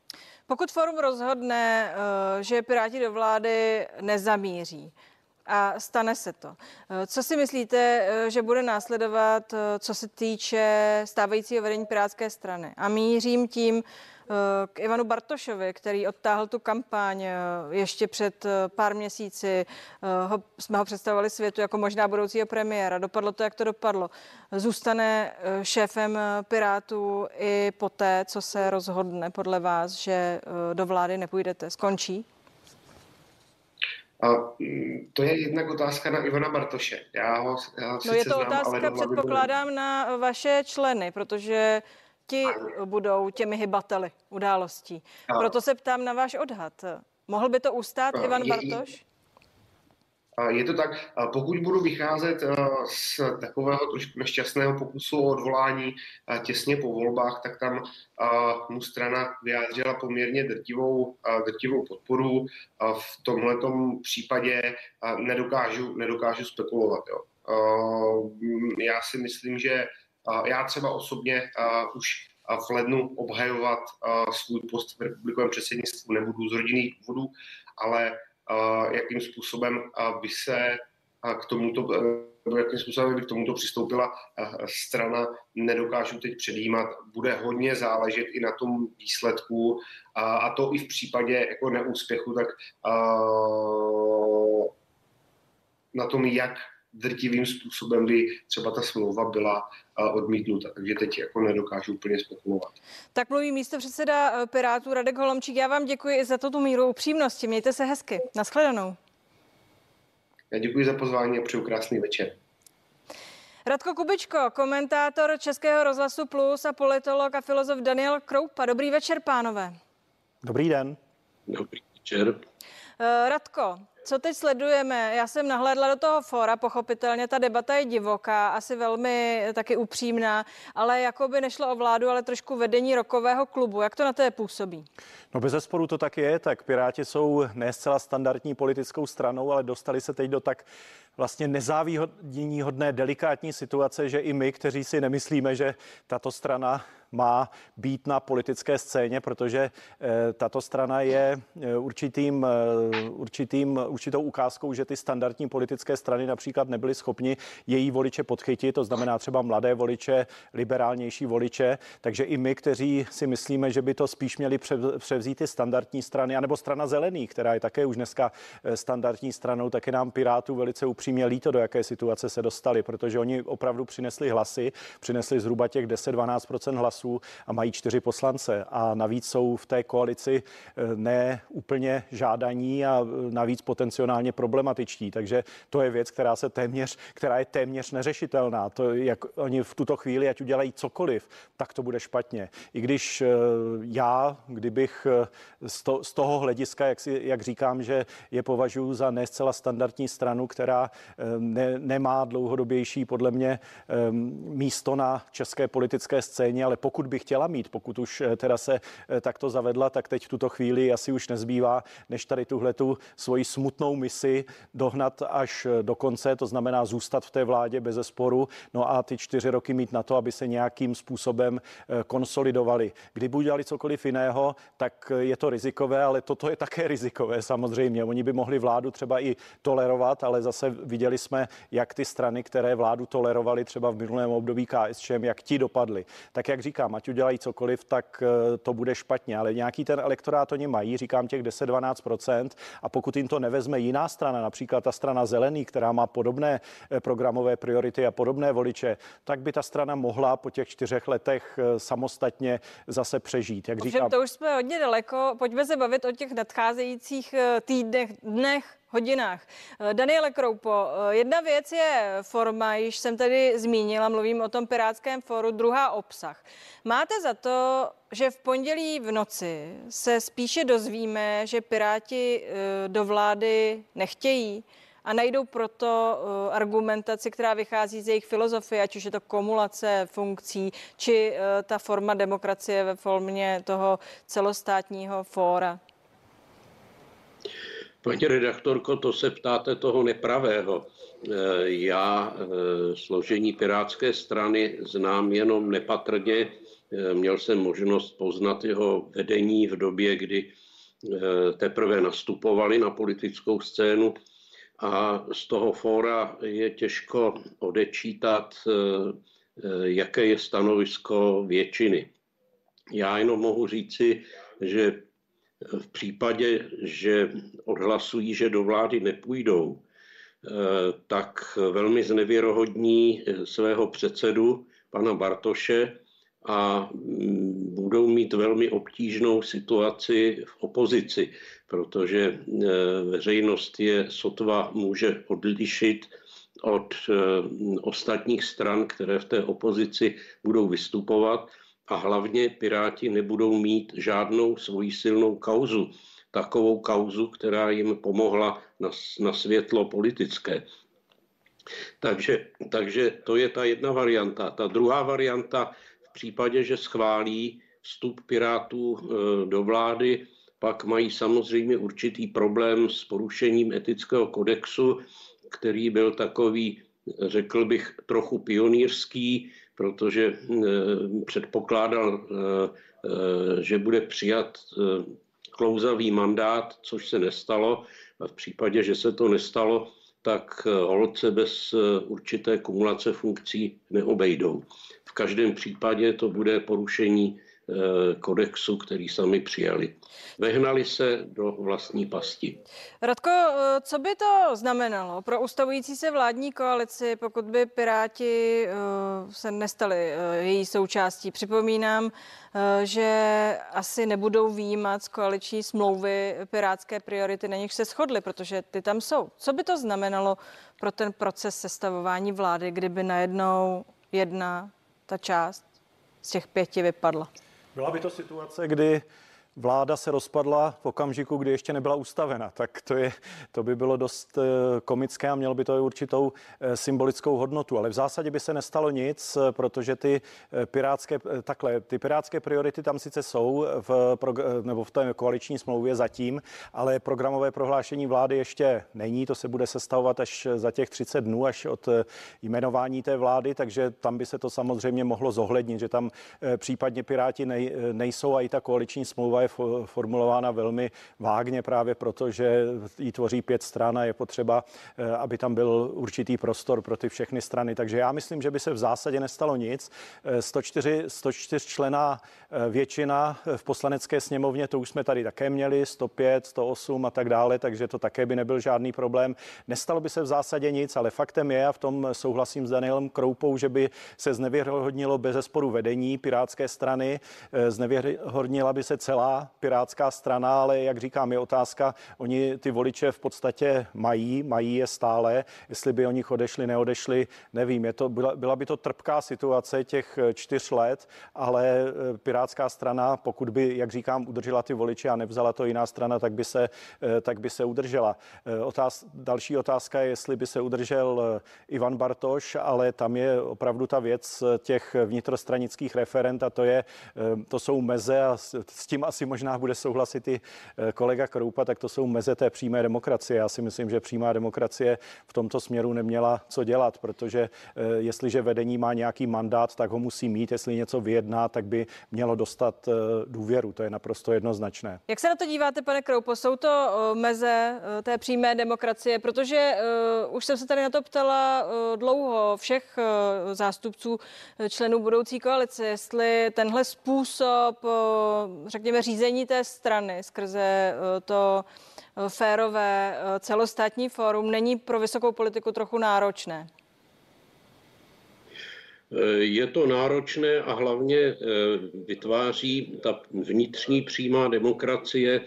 A: Pokud forum rozhodne, že Piráti do vlády nezamíří, a stane se to. Co si myslíte, že bude následovat, co se týče stávajícího vedení Pirátské strany? A mířím tím Eh, k Ivanu Bartošovi, který odtáhl tu kampaň eh, ještě před eh, pár měsíci. Ho, jsme ho představovali světu jako možná budoucího premiéra. Dopadlo to, jak to dopadlo. Zůstane šéfem Pirátů i poté, co se rozhodne podle vás, že do vlády nepůjdete. Skončí?
L: A mm, to je jednak otázka na Ivana Bartoše. Já ho, já ho
A: no je to znám, otázka, předpokládám, na vaše členy, protože ti budou těmi hybateli událostí. Proto se ptám na váš odhad. Mohl by to ustát Ivan Bartoš?
L: Je to tak, pokud budu vycházet z takového trošku nešťastného pokusu o odvolání těsně po volbách, tak tam mu strana vyjádřila poměrně drtivou, drtivou podporu. V tomhle případě nedokážu, nedokážu spekulovat. Jo. Já si myslím, že já třeba osobně už v lednu obhajovat svůj post v republikovém předsednictvu nebudu z rodinných důvodů, ale jakým způsobem by se k tomuto, jakým způsobem by k tomuto přistoupila strana, nedokážu teď předjímat. Bude hodně záležet i na tom výsledku a to i v případě jako neúspěchu, tak na tom, jak drtivým způsobem by třeba ta smlouva byla odmítnuta. Takže teď jako nedokážu úplně spekulovat.
A: Tak mluví místo předseda eh, Pirátů Radek Holomčík. Já vám děkuji za tuto míru upřímnosti. Mějte se hezky. Naschledanou.
L: Já děkuji za pozvání a přeju krásný večer.
A: Radko Kubičko, komentátor Českého rozhlasu Plus a politolog a filozof Daniel Kroupa. Dobrý večer, pánové.
M: Dobrý den.
N: Dobrý večer.
A: Eh, Radko, co teď sledujeme? Já jsem nahlédla do toho fora, pochopitelně ta debata je divoká, asi velmi taky upřímná, ale jako by nešlo o vládu, ale trošku vedení rokového klubu. Jak to na té působí?
M: No bez zesporu to tak je, tak Piráti jsou ne zcela standardní politickou stranou, ale dostali se teď do tak vlastně nezávidění hodné delikátní situace, že i my, kteří si nemyslíme, že tato strana má být na politické scéně, protože eh, tato strana je eh, určitým, eh, určitým, určitou ukázkou, že ty standardní politické strany například nebyly schopni její voliče podchytit, to znamená třeba mladé voliče, liberálnější voliče, takže i my, kteří si myslíme, že by to spíš měli převzít ty standardní strany, anebo strana zelených, která je také už dneska standardní stranou, tak je nám Pirátů velice upřímně líto, do jaké situace se dostali, protože oni opravdu přinesli hlasy, přinesli zhruba těch 10-12% hlasů hlasů a mají čtyři poslance a navíc jsou v té koalici eh, ne úplně žádaní a eh, navíc potenciálně problematičtí. Takže to je věc, která se téměř, která je téměř neřešitelná. To, jak oni v tuto chvíli, ať udělají cokoliv, tak to bude špatně. I když eh, já, kdybych z, to, z toho hlediska, jak, si, jak říkám, že je považuji za ne zcela standardní stranu, která ne, nemá dlouhodobější podle mě místo na české politické scéně, ale pokud pokud by chtěla mít, pokud už eh, teda se eh, takto zavedla, tak teď v tuto chvíli asi už nezbývá, než tady tuhle tu svoji smutnou misi dohnat až eh, do konce, to znamená zůstat v té vládě bez sporu, no a ty čtyři roky mít na to, aby se nějakým způsobem konsolidovali. Kdyby udělali cokoliv jiného, tak je to rizikové, ale toto je také (laughs) rizikové samozřejmě. Oni by mohli vládu třeba i tolerovat, ale zase viděli jsme, jak ty strany, které vládu tolerovaly třeba v minulém období KSČM, jak ti dopadly. Tak jak říká říkám, ať udělají cokoliv, tak eh, to bude špatně, ale nějaký ten elektorát oni mají, říkám těch 10-12%, a pokud jim to nevezme jiná strana, například ta strana zelený, která má podobné eh, programové priority a podobné voliče, tak by ta strana mohla po těch čtyřech letech eh, samostatně zase přežít.
A: Jak říkám, to už jsme hodně daleko. Pojďme se bavit o těch nadcházejících týdnech, dnech, hodinách. Daniele Kroupo, jedna věc je forma, již jsem tady zmínila, mluvím o tom Pirátském fóru, druhá obsah. Máte za to, že v pondělí v noci se spíše dozvíme, že Piráti do vlády nechtějí? a najdou proto argumentaci, která vychází z jejich filozofie, ať už je to kumulace funkcí, či ta forma demokracie ve formě toho celostátního fóra.
N: Paní redaktorko, to se ptáte toho nepravého. Eh, já složení Pirátské strany znám jenom nepatrně. Měl jsem možnost poznat jeho vedení v době, kdy teprve nastupovali na politickou scénu a z toho fóra je těžko odečítat, eh, eh, jaké je stanovisko většiny. Já jenom mohu říci, že v případě, že odhlasují, že do vlády nepůjdou, eh, tak velmi znevěrohodní svého předsedu, pana Bartoše, a mm, budou mít velmi obtížnou situaci v opozici, protože e, veřejnost je sotva může odlišit od ostatních stran, které v té opozici budou vystupovat a hlavně Piráti nebudou mít žádnou svoji silnou kauzu, takovou kauzu, která jim pomohla na, na světlo politické. Takže, takže to je ta jedna varianta. Ta druhá varianta případě, že schválí vstup Pirátů e, do vlády, pak mají samozřejmě určitý problém s porušením etického kodexu, který byl takový, řekl bych, trochu pionýrský, protože e, předpokládal, e, že bude přijat klouzavý mandát, což se nestalo. A v případě, že se to nestalo, tak holce bez určité kumulace funkcí neobejdou každém případě to bude porušení eh, kodexu, který sami přijali. Vehnali se do vlastní pasti.
A: Radko, eh, co by to znamenalo pro ustavující se vládní koalici, pokud by Piráti eh, se nestali její součástí? Připomínám, že asi nebudou výjímat z koaliční smlouvy pirátské priority, na nich se shodly, protože ty tam jsou. Co by to znamenalo pro ten proces sestavování vlády, kdyby najednou jedna ta část z těch pěti vypadla.
M: Byla by to situace, kdy vláda se rozpadla v okamžiku, kdy ještě nebyla ustavena. Tak to, je, to by bylo dost eh, komické a mělo by to i určitou eh, symbolickou hodnotu. Ale v zásadě by se nestalo nic, eh, protože ty pirátské, takhle, ty pirátské priority tam sice jsou v, nebo v té koaliční smlouvě zatím, ale programové prohlášení vlády ještě není. To se bude sestavovat až za těch 30 dnů, až od jmenování té vlády, takže tam by se to samozřejmě mohlo zohlednit, že tam případně Piráti nej, nejsou a i ta koaliční smlouva je formulována velmi vágně právě proto, že ji tvoří pět stran a je potřeba, eh, aby tam byl určitý prostor pro ty všechny strany. Takže já myslím, že by se v zásadě nestalo nic. 104, 104 člená většina v poslanecké sněmovně, to už jsme tady také měli, 105, 108 a tak dále, takže to také by nebyl žádný problém. Nestalo by se v zásadě nic, ale faktem je, a v tom souhlasím s Danielem Kroupou, že by se znevěrhodnilo bez zesporu vedení Pirátské strany, eh, znevěrhodnila by se celá pirátská strana, ale jak říkám, je otázka, oni ty voliče v podstatě mají, mají je stále, jestli by o nich odešli, neodešli, nevím, je to, byla, byla by to trpká situace těch eh, čtyř let, ale eh, pirátská strana, pokud by, jak říkám, udržela ty voliče a nevzala to jiná strana, tak by se, eh, tak by se udržela. Otáz, další otázka je, jestli by se udržel Ivan Bartoš, ale tam je opravdu ta věc těch vnitrostranických referent a to je, to jsou meze a s tím asi asi možná bude souhlasit i eh, kolega Kroupa, tak to jsou meze té přímé demokracie. Já si myslím, že přímá demokracie v tomto směru neměla co dělat, protože eh, jestliže vedení má nějaký mandát, tak ho musí mít. Jestli něco vyjedná, tak by mělo dostat eh, důvěru. To je naprosto jednoznačné.
A: Jak se na to díváte, pane Kroupo? Jsou to meze té přímé demokracie? Protože uh, už jsem se tady na to ptala uh, dlouho všech uh, zástupců členů budoucí koalice, jestli tenhle způsob, uh, řekněme, té strany skrze eh, to eh, férové eh, celostátní fórum není pro vysokou politiku trochu náročné?
N: Je to náročné a hlavně vytváří ta vnitřní přímá demokracie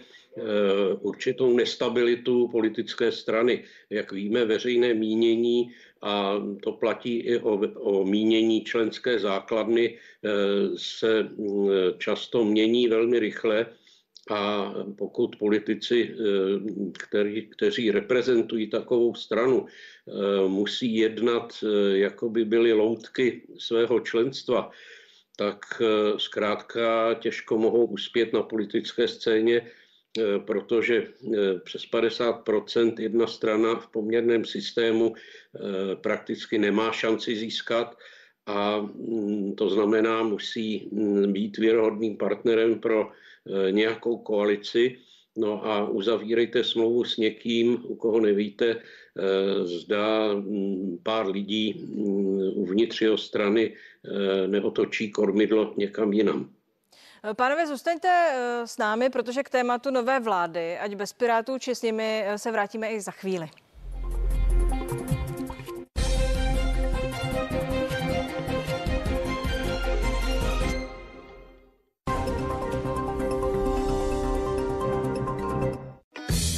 N: určitou nestabilitu politické strany. Jak víme, veřejné mínění, a to platí i o, o mínění členské základny, se mm, často mění velmi rychle. A pokud politici, který, kteří reprezentují takovou stranu, musí jednat, jako by byly loutky svého členstva, tak zkrátka těžko mohou uspět na politické scéně, protože přes 50% jedna strana v poměrném systému prakticky nemá šanci získat a mm, to znamená, musí mm, být věrohodným partnerem pro Eh, nějakou koalici, no a uzavírejte smlouvu s někým, u koho nevíte, eh, zda mm, pár lidí uvnitř jeho strany eh, neotočí kormidlo někam jinam.
A: Pánové, zůstaňte s námi, protože k tématu nové vlády, ať bez Pirátů či s nimi, se vrátíme i za chvíli.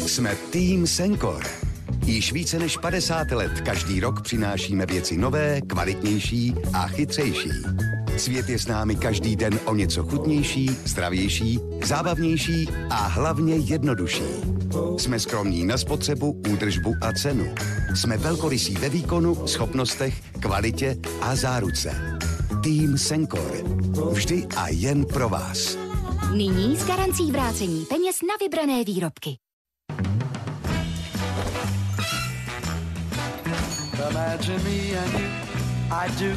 O: Jsme tým Senkor. Již více než 50 let každý rok přinášíme věci nové, kvalitnější a chytřejší. Svět je s námi každý den o něco chutnější, zdravější, zábavnější a hlavně jednodušší. Jsme skromní na spotřebu, údržbu a cenu. Jsme velkorysí ve výkonu, schopnostech, kvalitě a záruce. Tým Senkor. Vždy a jen pro vás.
P: Nyní s garancí vrácení peněz na vybrané výrobky.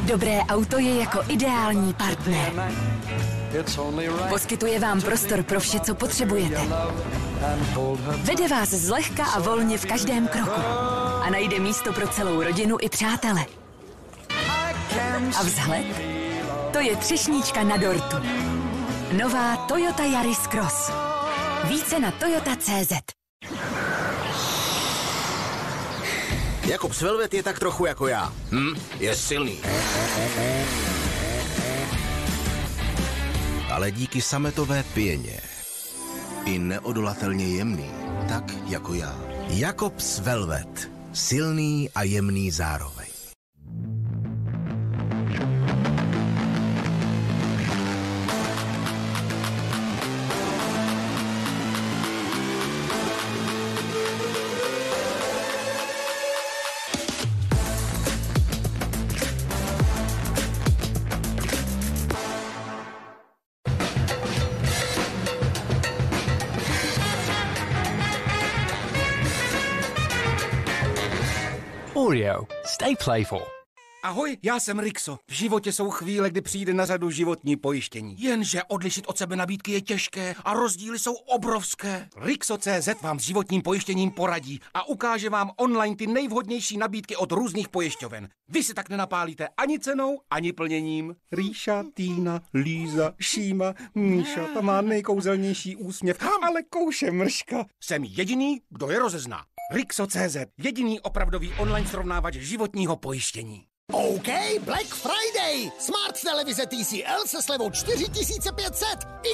P: Dobré auto je jako ideální partner. Poskytuje vám prostor pro vše, co potřebujete. Vede vás zlehka a volně v každém kroku. A najde místo pro celou rodinu i přátele. A vzhled? To je třešníčka na dortu. Nová Toyota Yaris Cross. Více na toyota.cz
Q: Jakob Svelvet je tak trochu jako já. Hm? Je silný. Ale díky sametové pěně. I neodolatelně jemný, tak jako já. Jakobs Velvet. Silný a jemný zároveň.
R: Oreo. Stay playful.
S: Ahoj, já jsem Rixo. V životě jsou chvíle, kdy přijde na řadu životní pojištění. Jenže odlišit od sebe nabídky je těžké a rozdíly jsou obrovské. Rixo.cz vám s životním pojištěním poradí a ukáže vám online ty nejvhodnější nabídky od různých pojišťoven. Vy si tak nenapálíte ani cenou, ani plněním. Ríša, Týna, Líza, Šíma, Míša, ta má nejkouzelnější úsměv, ale kouše mrška. Jsem jediný, kdo je rozezná. Rixo.cz, jediný opravdový online srovnávač životního pojištění.
T: OK, Black Friday! Smart televize TCL se slevou 4500,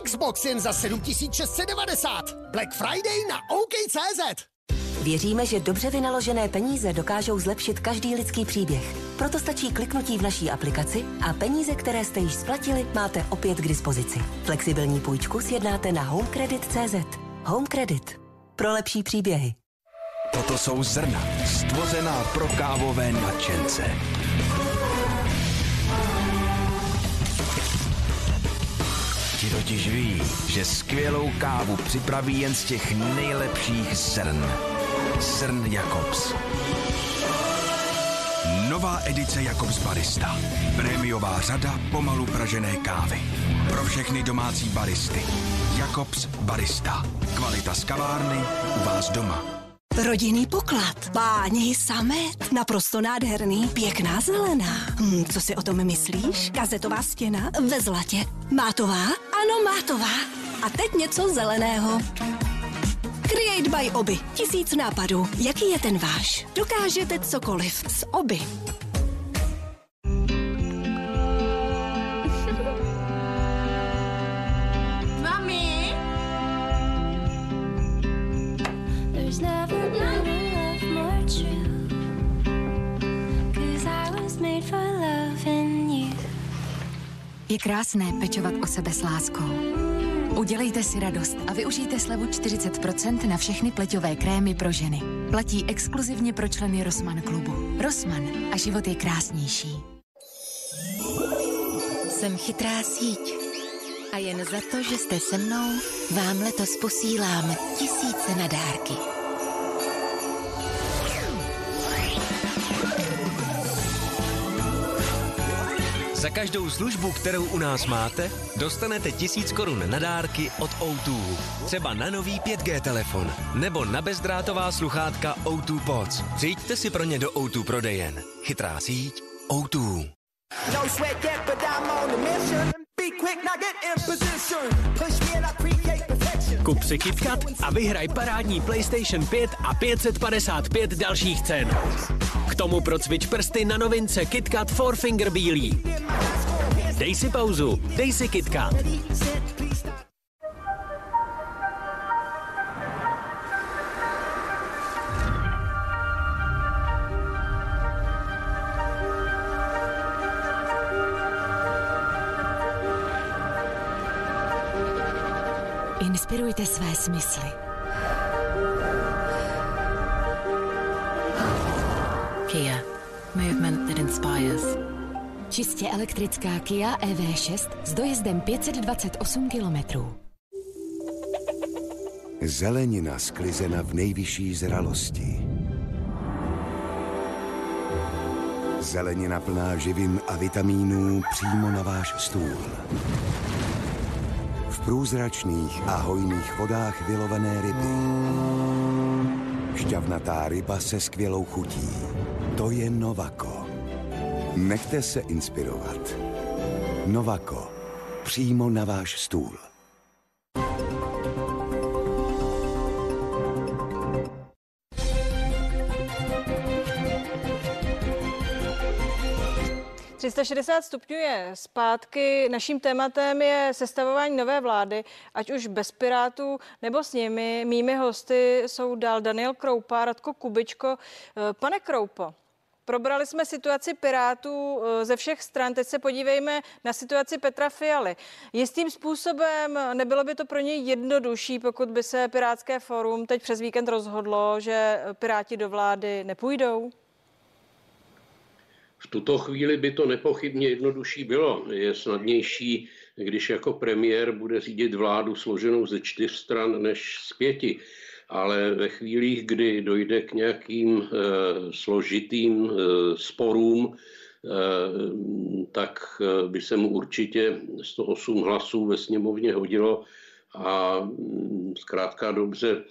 T: Xbox jen za 7690. Black Friday na OK.cz.
U: Věříme, že dobře vynaložené peníze dokážou zlepšit každý lidský příběh. Proto stačí kliknutí v naší aplikaci a peníze, které jste již splatili, máte opět k dispozici. Flexibilní půjčku sjednáte na homecredit.cz. Home Credit. Pro lepší příběhy.
O: Toto jsou zrna, stvořená pro kávové nadšence. Ti totiž ví, že skvělou kávu připraví jen z těch nejlepších zrn. Zrn Jakobs. Nová edice Jakobs Barista. Prémiová řada pomalu pražené kávy. Pro všechny domácí baristy. Jakobs Barista. Kvalita z kavárny u vás doma.
P: Rodinný poklad, báni, samet, naprosto nádherný, pěkná zelená. Hm, co si o tom myslíš? Kazetová stěna ve zlatě. Mátová? Ano, mátová. A teď něco zeleného. Create by Oby. Tisíc nápadů. Jaký je ten váš? Dokážete cokoliv s Oby.
V: Krásné pečovat o sebe s láskou. Udělejte si radost a využijte slevu 40% na všechny pleťové krémy pro ženy. Platí exkluzivně pro členy Rosman klubu. Rosman a život je krásnější. Jsem chytrá síť. A jen za to, že jste se mnou, vám letos posílám tisíce na dárky.
W: Každou službu, kterou u nás máte, dostanete tisíc korun na dárky od O2. Třeba na nový 5G telefon nebo na bezdrátová sluchátka O2 Pods. Přijďte si pro ně do O2 prodejen. Chytrá síť O2.
X: No sweat yet, but I'm on mission. Be quick, get in position. Push me and.
R: Kup si KitKat a vyhraj parádní PlayStation 5 a 555 dalších cen. K tomu procvič prsty na novince KitKat Four Finger Bílý. Dej si pauzu, dej si KitKat.
V: Inspirujte své smysly. Kia. Movement that inspires. Čistě elektrická Kia EV6 s dojezdem 528 kilometrů.
O: Zelenina sklizena v nejvyšší zralosti. Zelenina plná živin a vitamínů přímo na váš stůl. Průzračných a hojných vodách vylovené ryby. Šťavnatá ryba se skvělou chutí. To je Novako. Nechte se inspirovat. Novako. Přímo na váš stůl.
A: – 360 stupňů je zpátky. Naším tématem je sestavování nové vlády, ať už bez Pirátů nebo s nimi. Mými hosty jsou dál Daniel Kroupa, Radko Kubičko. Pane Kroupo, Probrali jsme situaci Pirátů eh, ze všech stran. Teď se podívejme na situaci Petra Fialy. Jistým způsobem nebylo by to pro něj jednodušší, pokud by se Pirátské forum teď přes víkend rozhodlo, že Piráti do vlády nepůjdou?
N: V tuto chvíli by to nepochybně jednodušší bylo. Je snadnější, když jako premiér bude řídit vládu složenou ze čtyř stran než z pěti ale ve chvílích, kdy dojde k nějakým e, složitým e, sporům, e, tak by se mu určitě 108 hlasů ve sněmovně hodilo a mm, zkrátka dobře,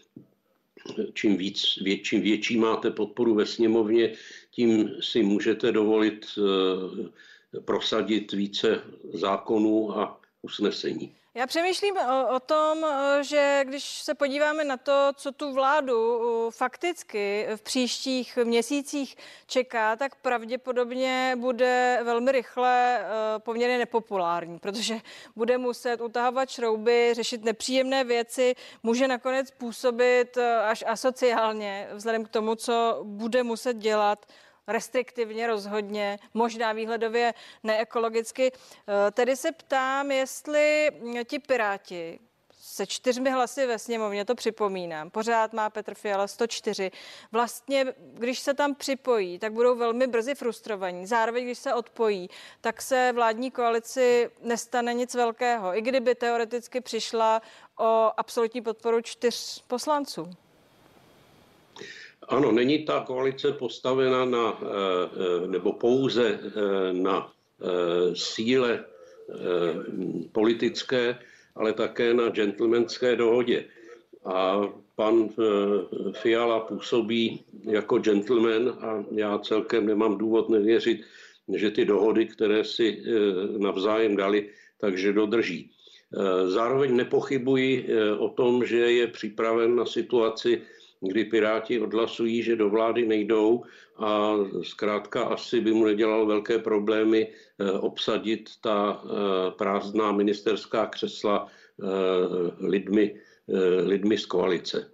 N: čím, víc, čím větší máte podporu ve sněmovně, tím si můžete dovolit e, prosadit více zákonů a usnesení.
A: Já přemýšlím o, o tom, že když se podíváme na to, co tu vládu fakticky v příštích měsících čeká, tak pravděpodobně bude velmi rychle poměrně nepopulární, protože bude muset utahovat šrouby, řešit nepříjemné věci, může nakonec působit až asociálně vzhledem k tomu, co bude muset dělat restriktivně rozhodně, možná výhledově neekologicky. Eh, tedy se ptám, jestli ti Piráti se čtyřmi hlasy ve sněmovně, to připomínám, pořád má Petr Fiala 104. Vlastně, když se tam připojí, tak budou velmi brzy frustrovaní. Zároveň, když se odpojí, tak se vládní koalici nestane nic velkého, i kdyby teoreticky přišla o absolutní podporu čtyř poslanců.
N: Ano, není ta koalice postavena na, eh, eh, nebo pouze eh, na síle politické, ale také na gentlemanské dohodě. A pan Fiala působí jako gentleman a já celkem nemám důvod nevěřit, že ty dohody, které si navzájem dali, takže dodrží. Zároveň nepochybuji o tom, že je připraven na situaci, kdy Piráti odhlasují, že do vlády nejdou a zkrátka asi by mu nedělal velké problémy eh, obsadit ta eh, prázdná ministerská křesla eh, lidmi, lidmi z koalice.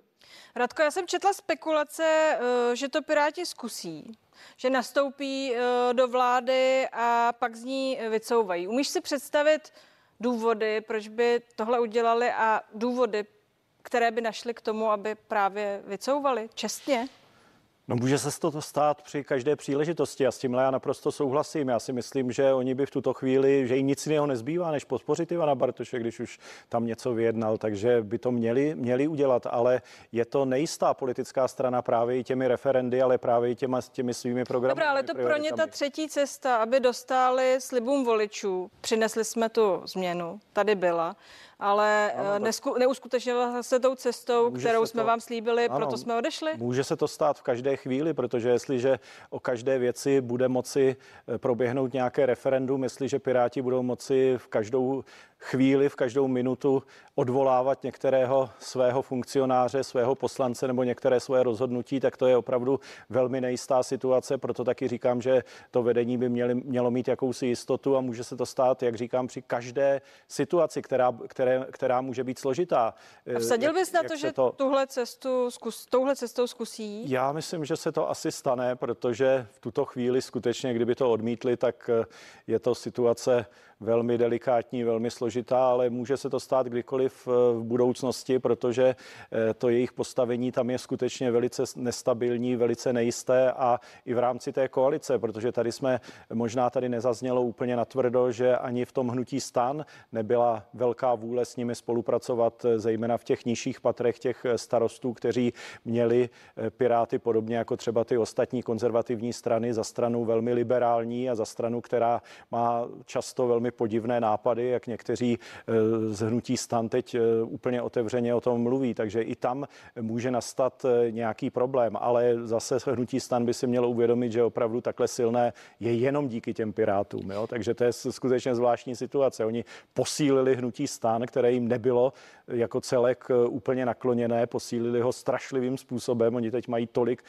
A: Radko, já jsem četla spekulace, že to Piráti zkusí, že nastoupí do vlády a pak z ní vycouvají. Umíš si představit důvody, proč by tohle udělali a důvody, které by našly k tomu, aby právě vycouvali čestně?
M: No může se to stát při každé příležitosti a s tímhle já naprosto souhlasím. Já si myslím, že oni by v tuto chvíli, že jim nic jiného nezbývá, než podpořit Ivana Bartoše, když už tam něco vyjednal, takže by to měli, měli udělat, ale je to nejistá politická strana právě i těmi referendy, ale právě i těma, těmi svými programy.
A: Dobrá, ale to pro ně ta třetí cesta, aby dostali slibům voličů. Přinesli jsme tu změnu, tady byla ale ano, eh, nesku, neuskutečnila se tou cestou, kterou jsme to, vám slíbili, ano, proto jsme odešli?
M: Může se to stát v každé chvíli, protože jestliže o každé věci bude moci eh, proběhnout nějaké referendum, jestliže Piráti budou moci v každou chvíli, v každou minutu odvolávat některého svého funkcionáře, svého poslance nebo některé své rozhodnutí, tak to je opravdu velmi nejistá situace. Proto taky říkám, že to vedení by měli, mělo mít jakousi jistotu a může se to stát, jak říkám, při každé situaci, která, které, která může být složitá.
A: A vsadil bys na to, že to... tuhle cestu zkus, touhle cestou zkusí?
M: Já myslím, že se to asi stane, protože v tuto chvíli skutečně, kdyby to odmítli, tak je to situace velmi delikátní, velmi složitá, ale může se to stát kdykoliv eh, v budoucnosti, protože eh, to jejich postavení tam je skutečně velice nestabilní, velice nejisté a i v rámci té koalice, protože tady jsme, možná tady nezaznělo úplně natvrdo, že ani v tom hnutí stan nebyla velká vůle s nimi spolupracovat, eh, zejména v těch nižších patrech těch starostů, kteří měli Piráty podobně jako třeba ty ostatní konzervativní strany za stranu velmi liberální a za stranu, která má často velmi velmi podivné nápady, jak někteří eh, z hnutí stan teď eh, úplně otevřeně o tom mluví. Takže i tam může nastat eh, nějaký problém, ale zase hnutí stan by si mělo uvědomit, že opravdu takhle silné je jenom díky těm pirátům. Jo? Takže to je skutečně zvláštní situace. Oni posílili hnutí stan, které jim nebylo jako celek úplně nakloněné, posílili ho strašlivým způsobem. Oni teď mají tolik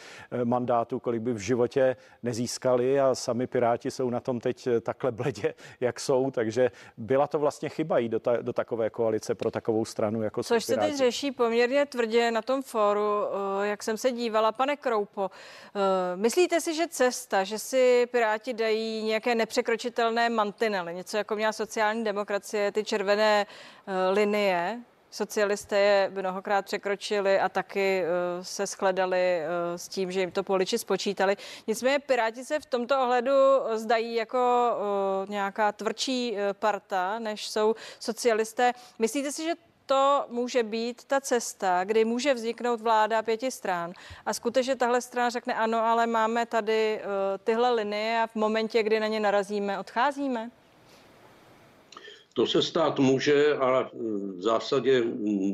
M: mandátů, kolik by v životě nezískali a sami Piráti jsou na tom teď takhle bledě, jak jsou takže byla to vlastně chyba jít do, ta, do takové koalice pro takovou stranu jako
A: Což se teď řeší poměrně tvrdě na tom fóru, eh, jak jsem se dívala. Pane Kroupo, eh, myslíte si, že cesta, že si Piráti dají nějaké nepřekročitelné mantinely, něco jako měla sociální demokracie, ty červené eh, linie, Socialisté je mnohokrát překročili a taky uh, se shledali uh, s tím, že jim to poliči spočítali. Nicméně Piráti se v tomto ohledu zdají jako uh, nějaká tvrdší parta, než jsou socialisté. Myslíte si, že to může být ta cesta, kdy může vzniknout vláda pěti stran a skutečně tahle strana řekne ano, ale máme tady tyhle linie a v momentě, kdy na ně narazíme, odcházíme?
N: To se stát může, ale v zásadě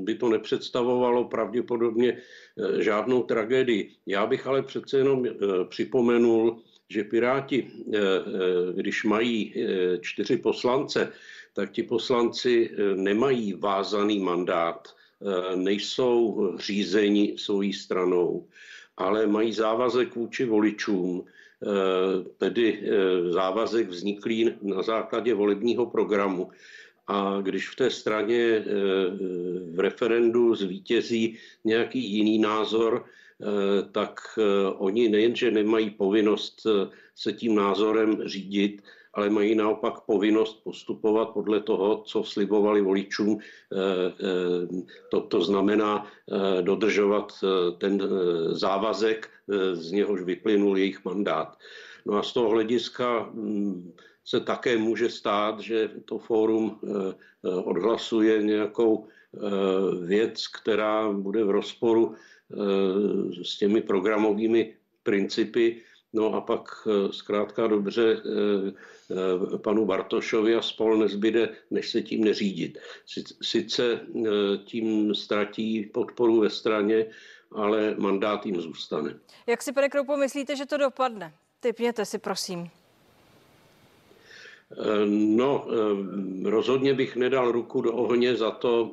N: by to nepředstavovalo pravděpodobně eh, žádnou tragédii. Já bych ale přece jenom eh, připomenul, že Piráti, eh, když mají čtyři poslance, tak ti poslanci nemají vázaný mandát, nejsou řízeni svojí stranou, ale mají závazek vůči voličům, tedy eh, závazek vzniklý na základě volebního programu. A když v té straně eh, v referendu zvítězí nějaký jiný názor, tak oni nejenže nemají povinnost se tím názorem řídit, ale mají naopak povinnost postupovat podle toho, co slibovali voličům. To, to znamená dodržovat ten závazek z něhož vyplynul jejich mandát. No a z toho hlediska mm, se také může stát, že to fórum eh, eh, odhlasuje nějakou eh, věc, která bude v rozporu s těmi programovými principy. No a pak zkrátka dobře panu Bartošovi a spol nezbyde, než se tím neřídit. Sice tím ztratí podporu ve straně, ale mandát jim zůstane.
A: Jak si, pane Kroupo, myslíte, že to dopadne? Typněte si, prosím.
N: Eh, no, eh, rozhodně bych nedal ruku do ohně za to,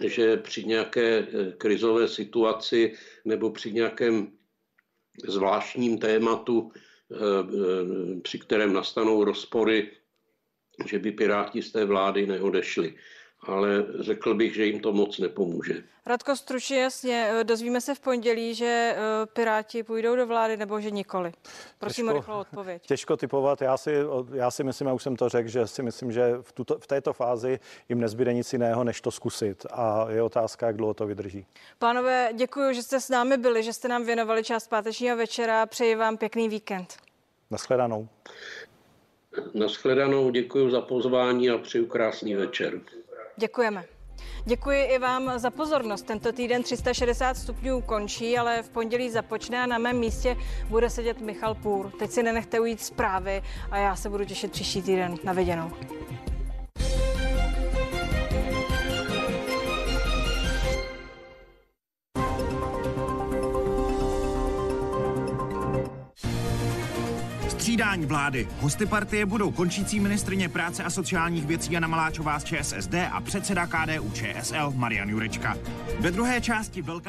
N: že při nějaké eh, krizové situaci nebo při nějakém zvláštním tématu, při kterém nastanou rozpory, že by Piráti z té vlády neodešli. Ale řekl bych, že jim to moc nepomůže.
A: Radko, stručně jasně, eh, dozvíme se v pondělí, že eh, Piráti půjdou do vlády nebo že nikoli. Prosím
M: Těžko-
A: o rychlou odpověď.
M: Těžko typovat. Já si, já si myslím, a už jsem to řekl, že si myslím, že v, tuto, v této fázi jim nezbyde nic jiného, než to zkusit. A je otázka, jak dlouho to vydrží.
A: Pánové, děkuji, že jste s námi byli, že jste nám věnovali část pátečního večera. Přeji vám pěkný víkend.
M: Naschledanou.
N: Naschledanou, děkuji za pozvání a přeju krásný večer.
A: Děkujeme. Děkuji i vám za pozornost. Tento týden 360 stupňů končí, ale v pondělí započne a na mém místě bude sedět Michal Půr. Teď si nenechte ujít zprávy a já se budu těšit příští týden. Na viděnou.
Y: Střídání vlády. Hosty partie budou končící ministrině práce a sociálních věcí Jana Maláčová z ČSSD a předseda KDU ČSL Marian Jurečka. Ve druhé části velká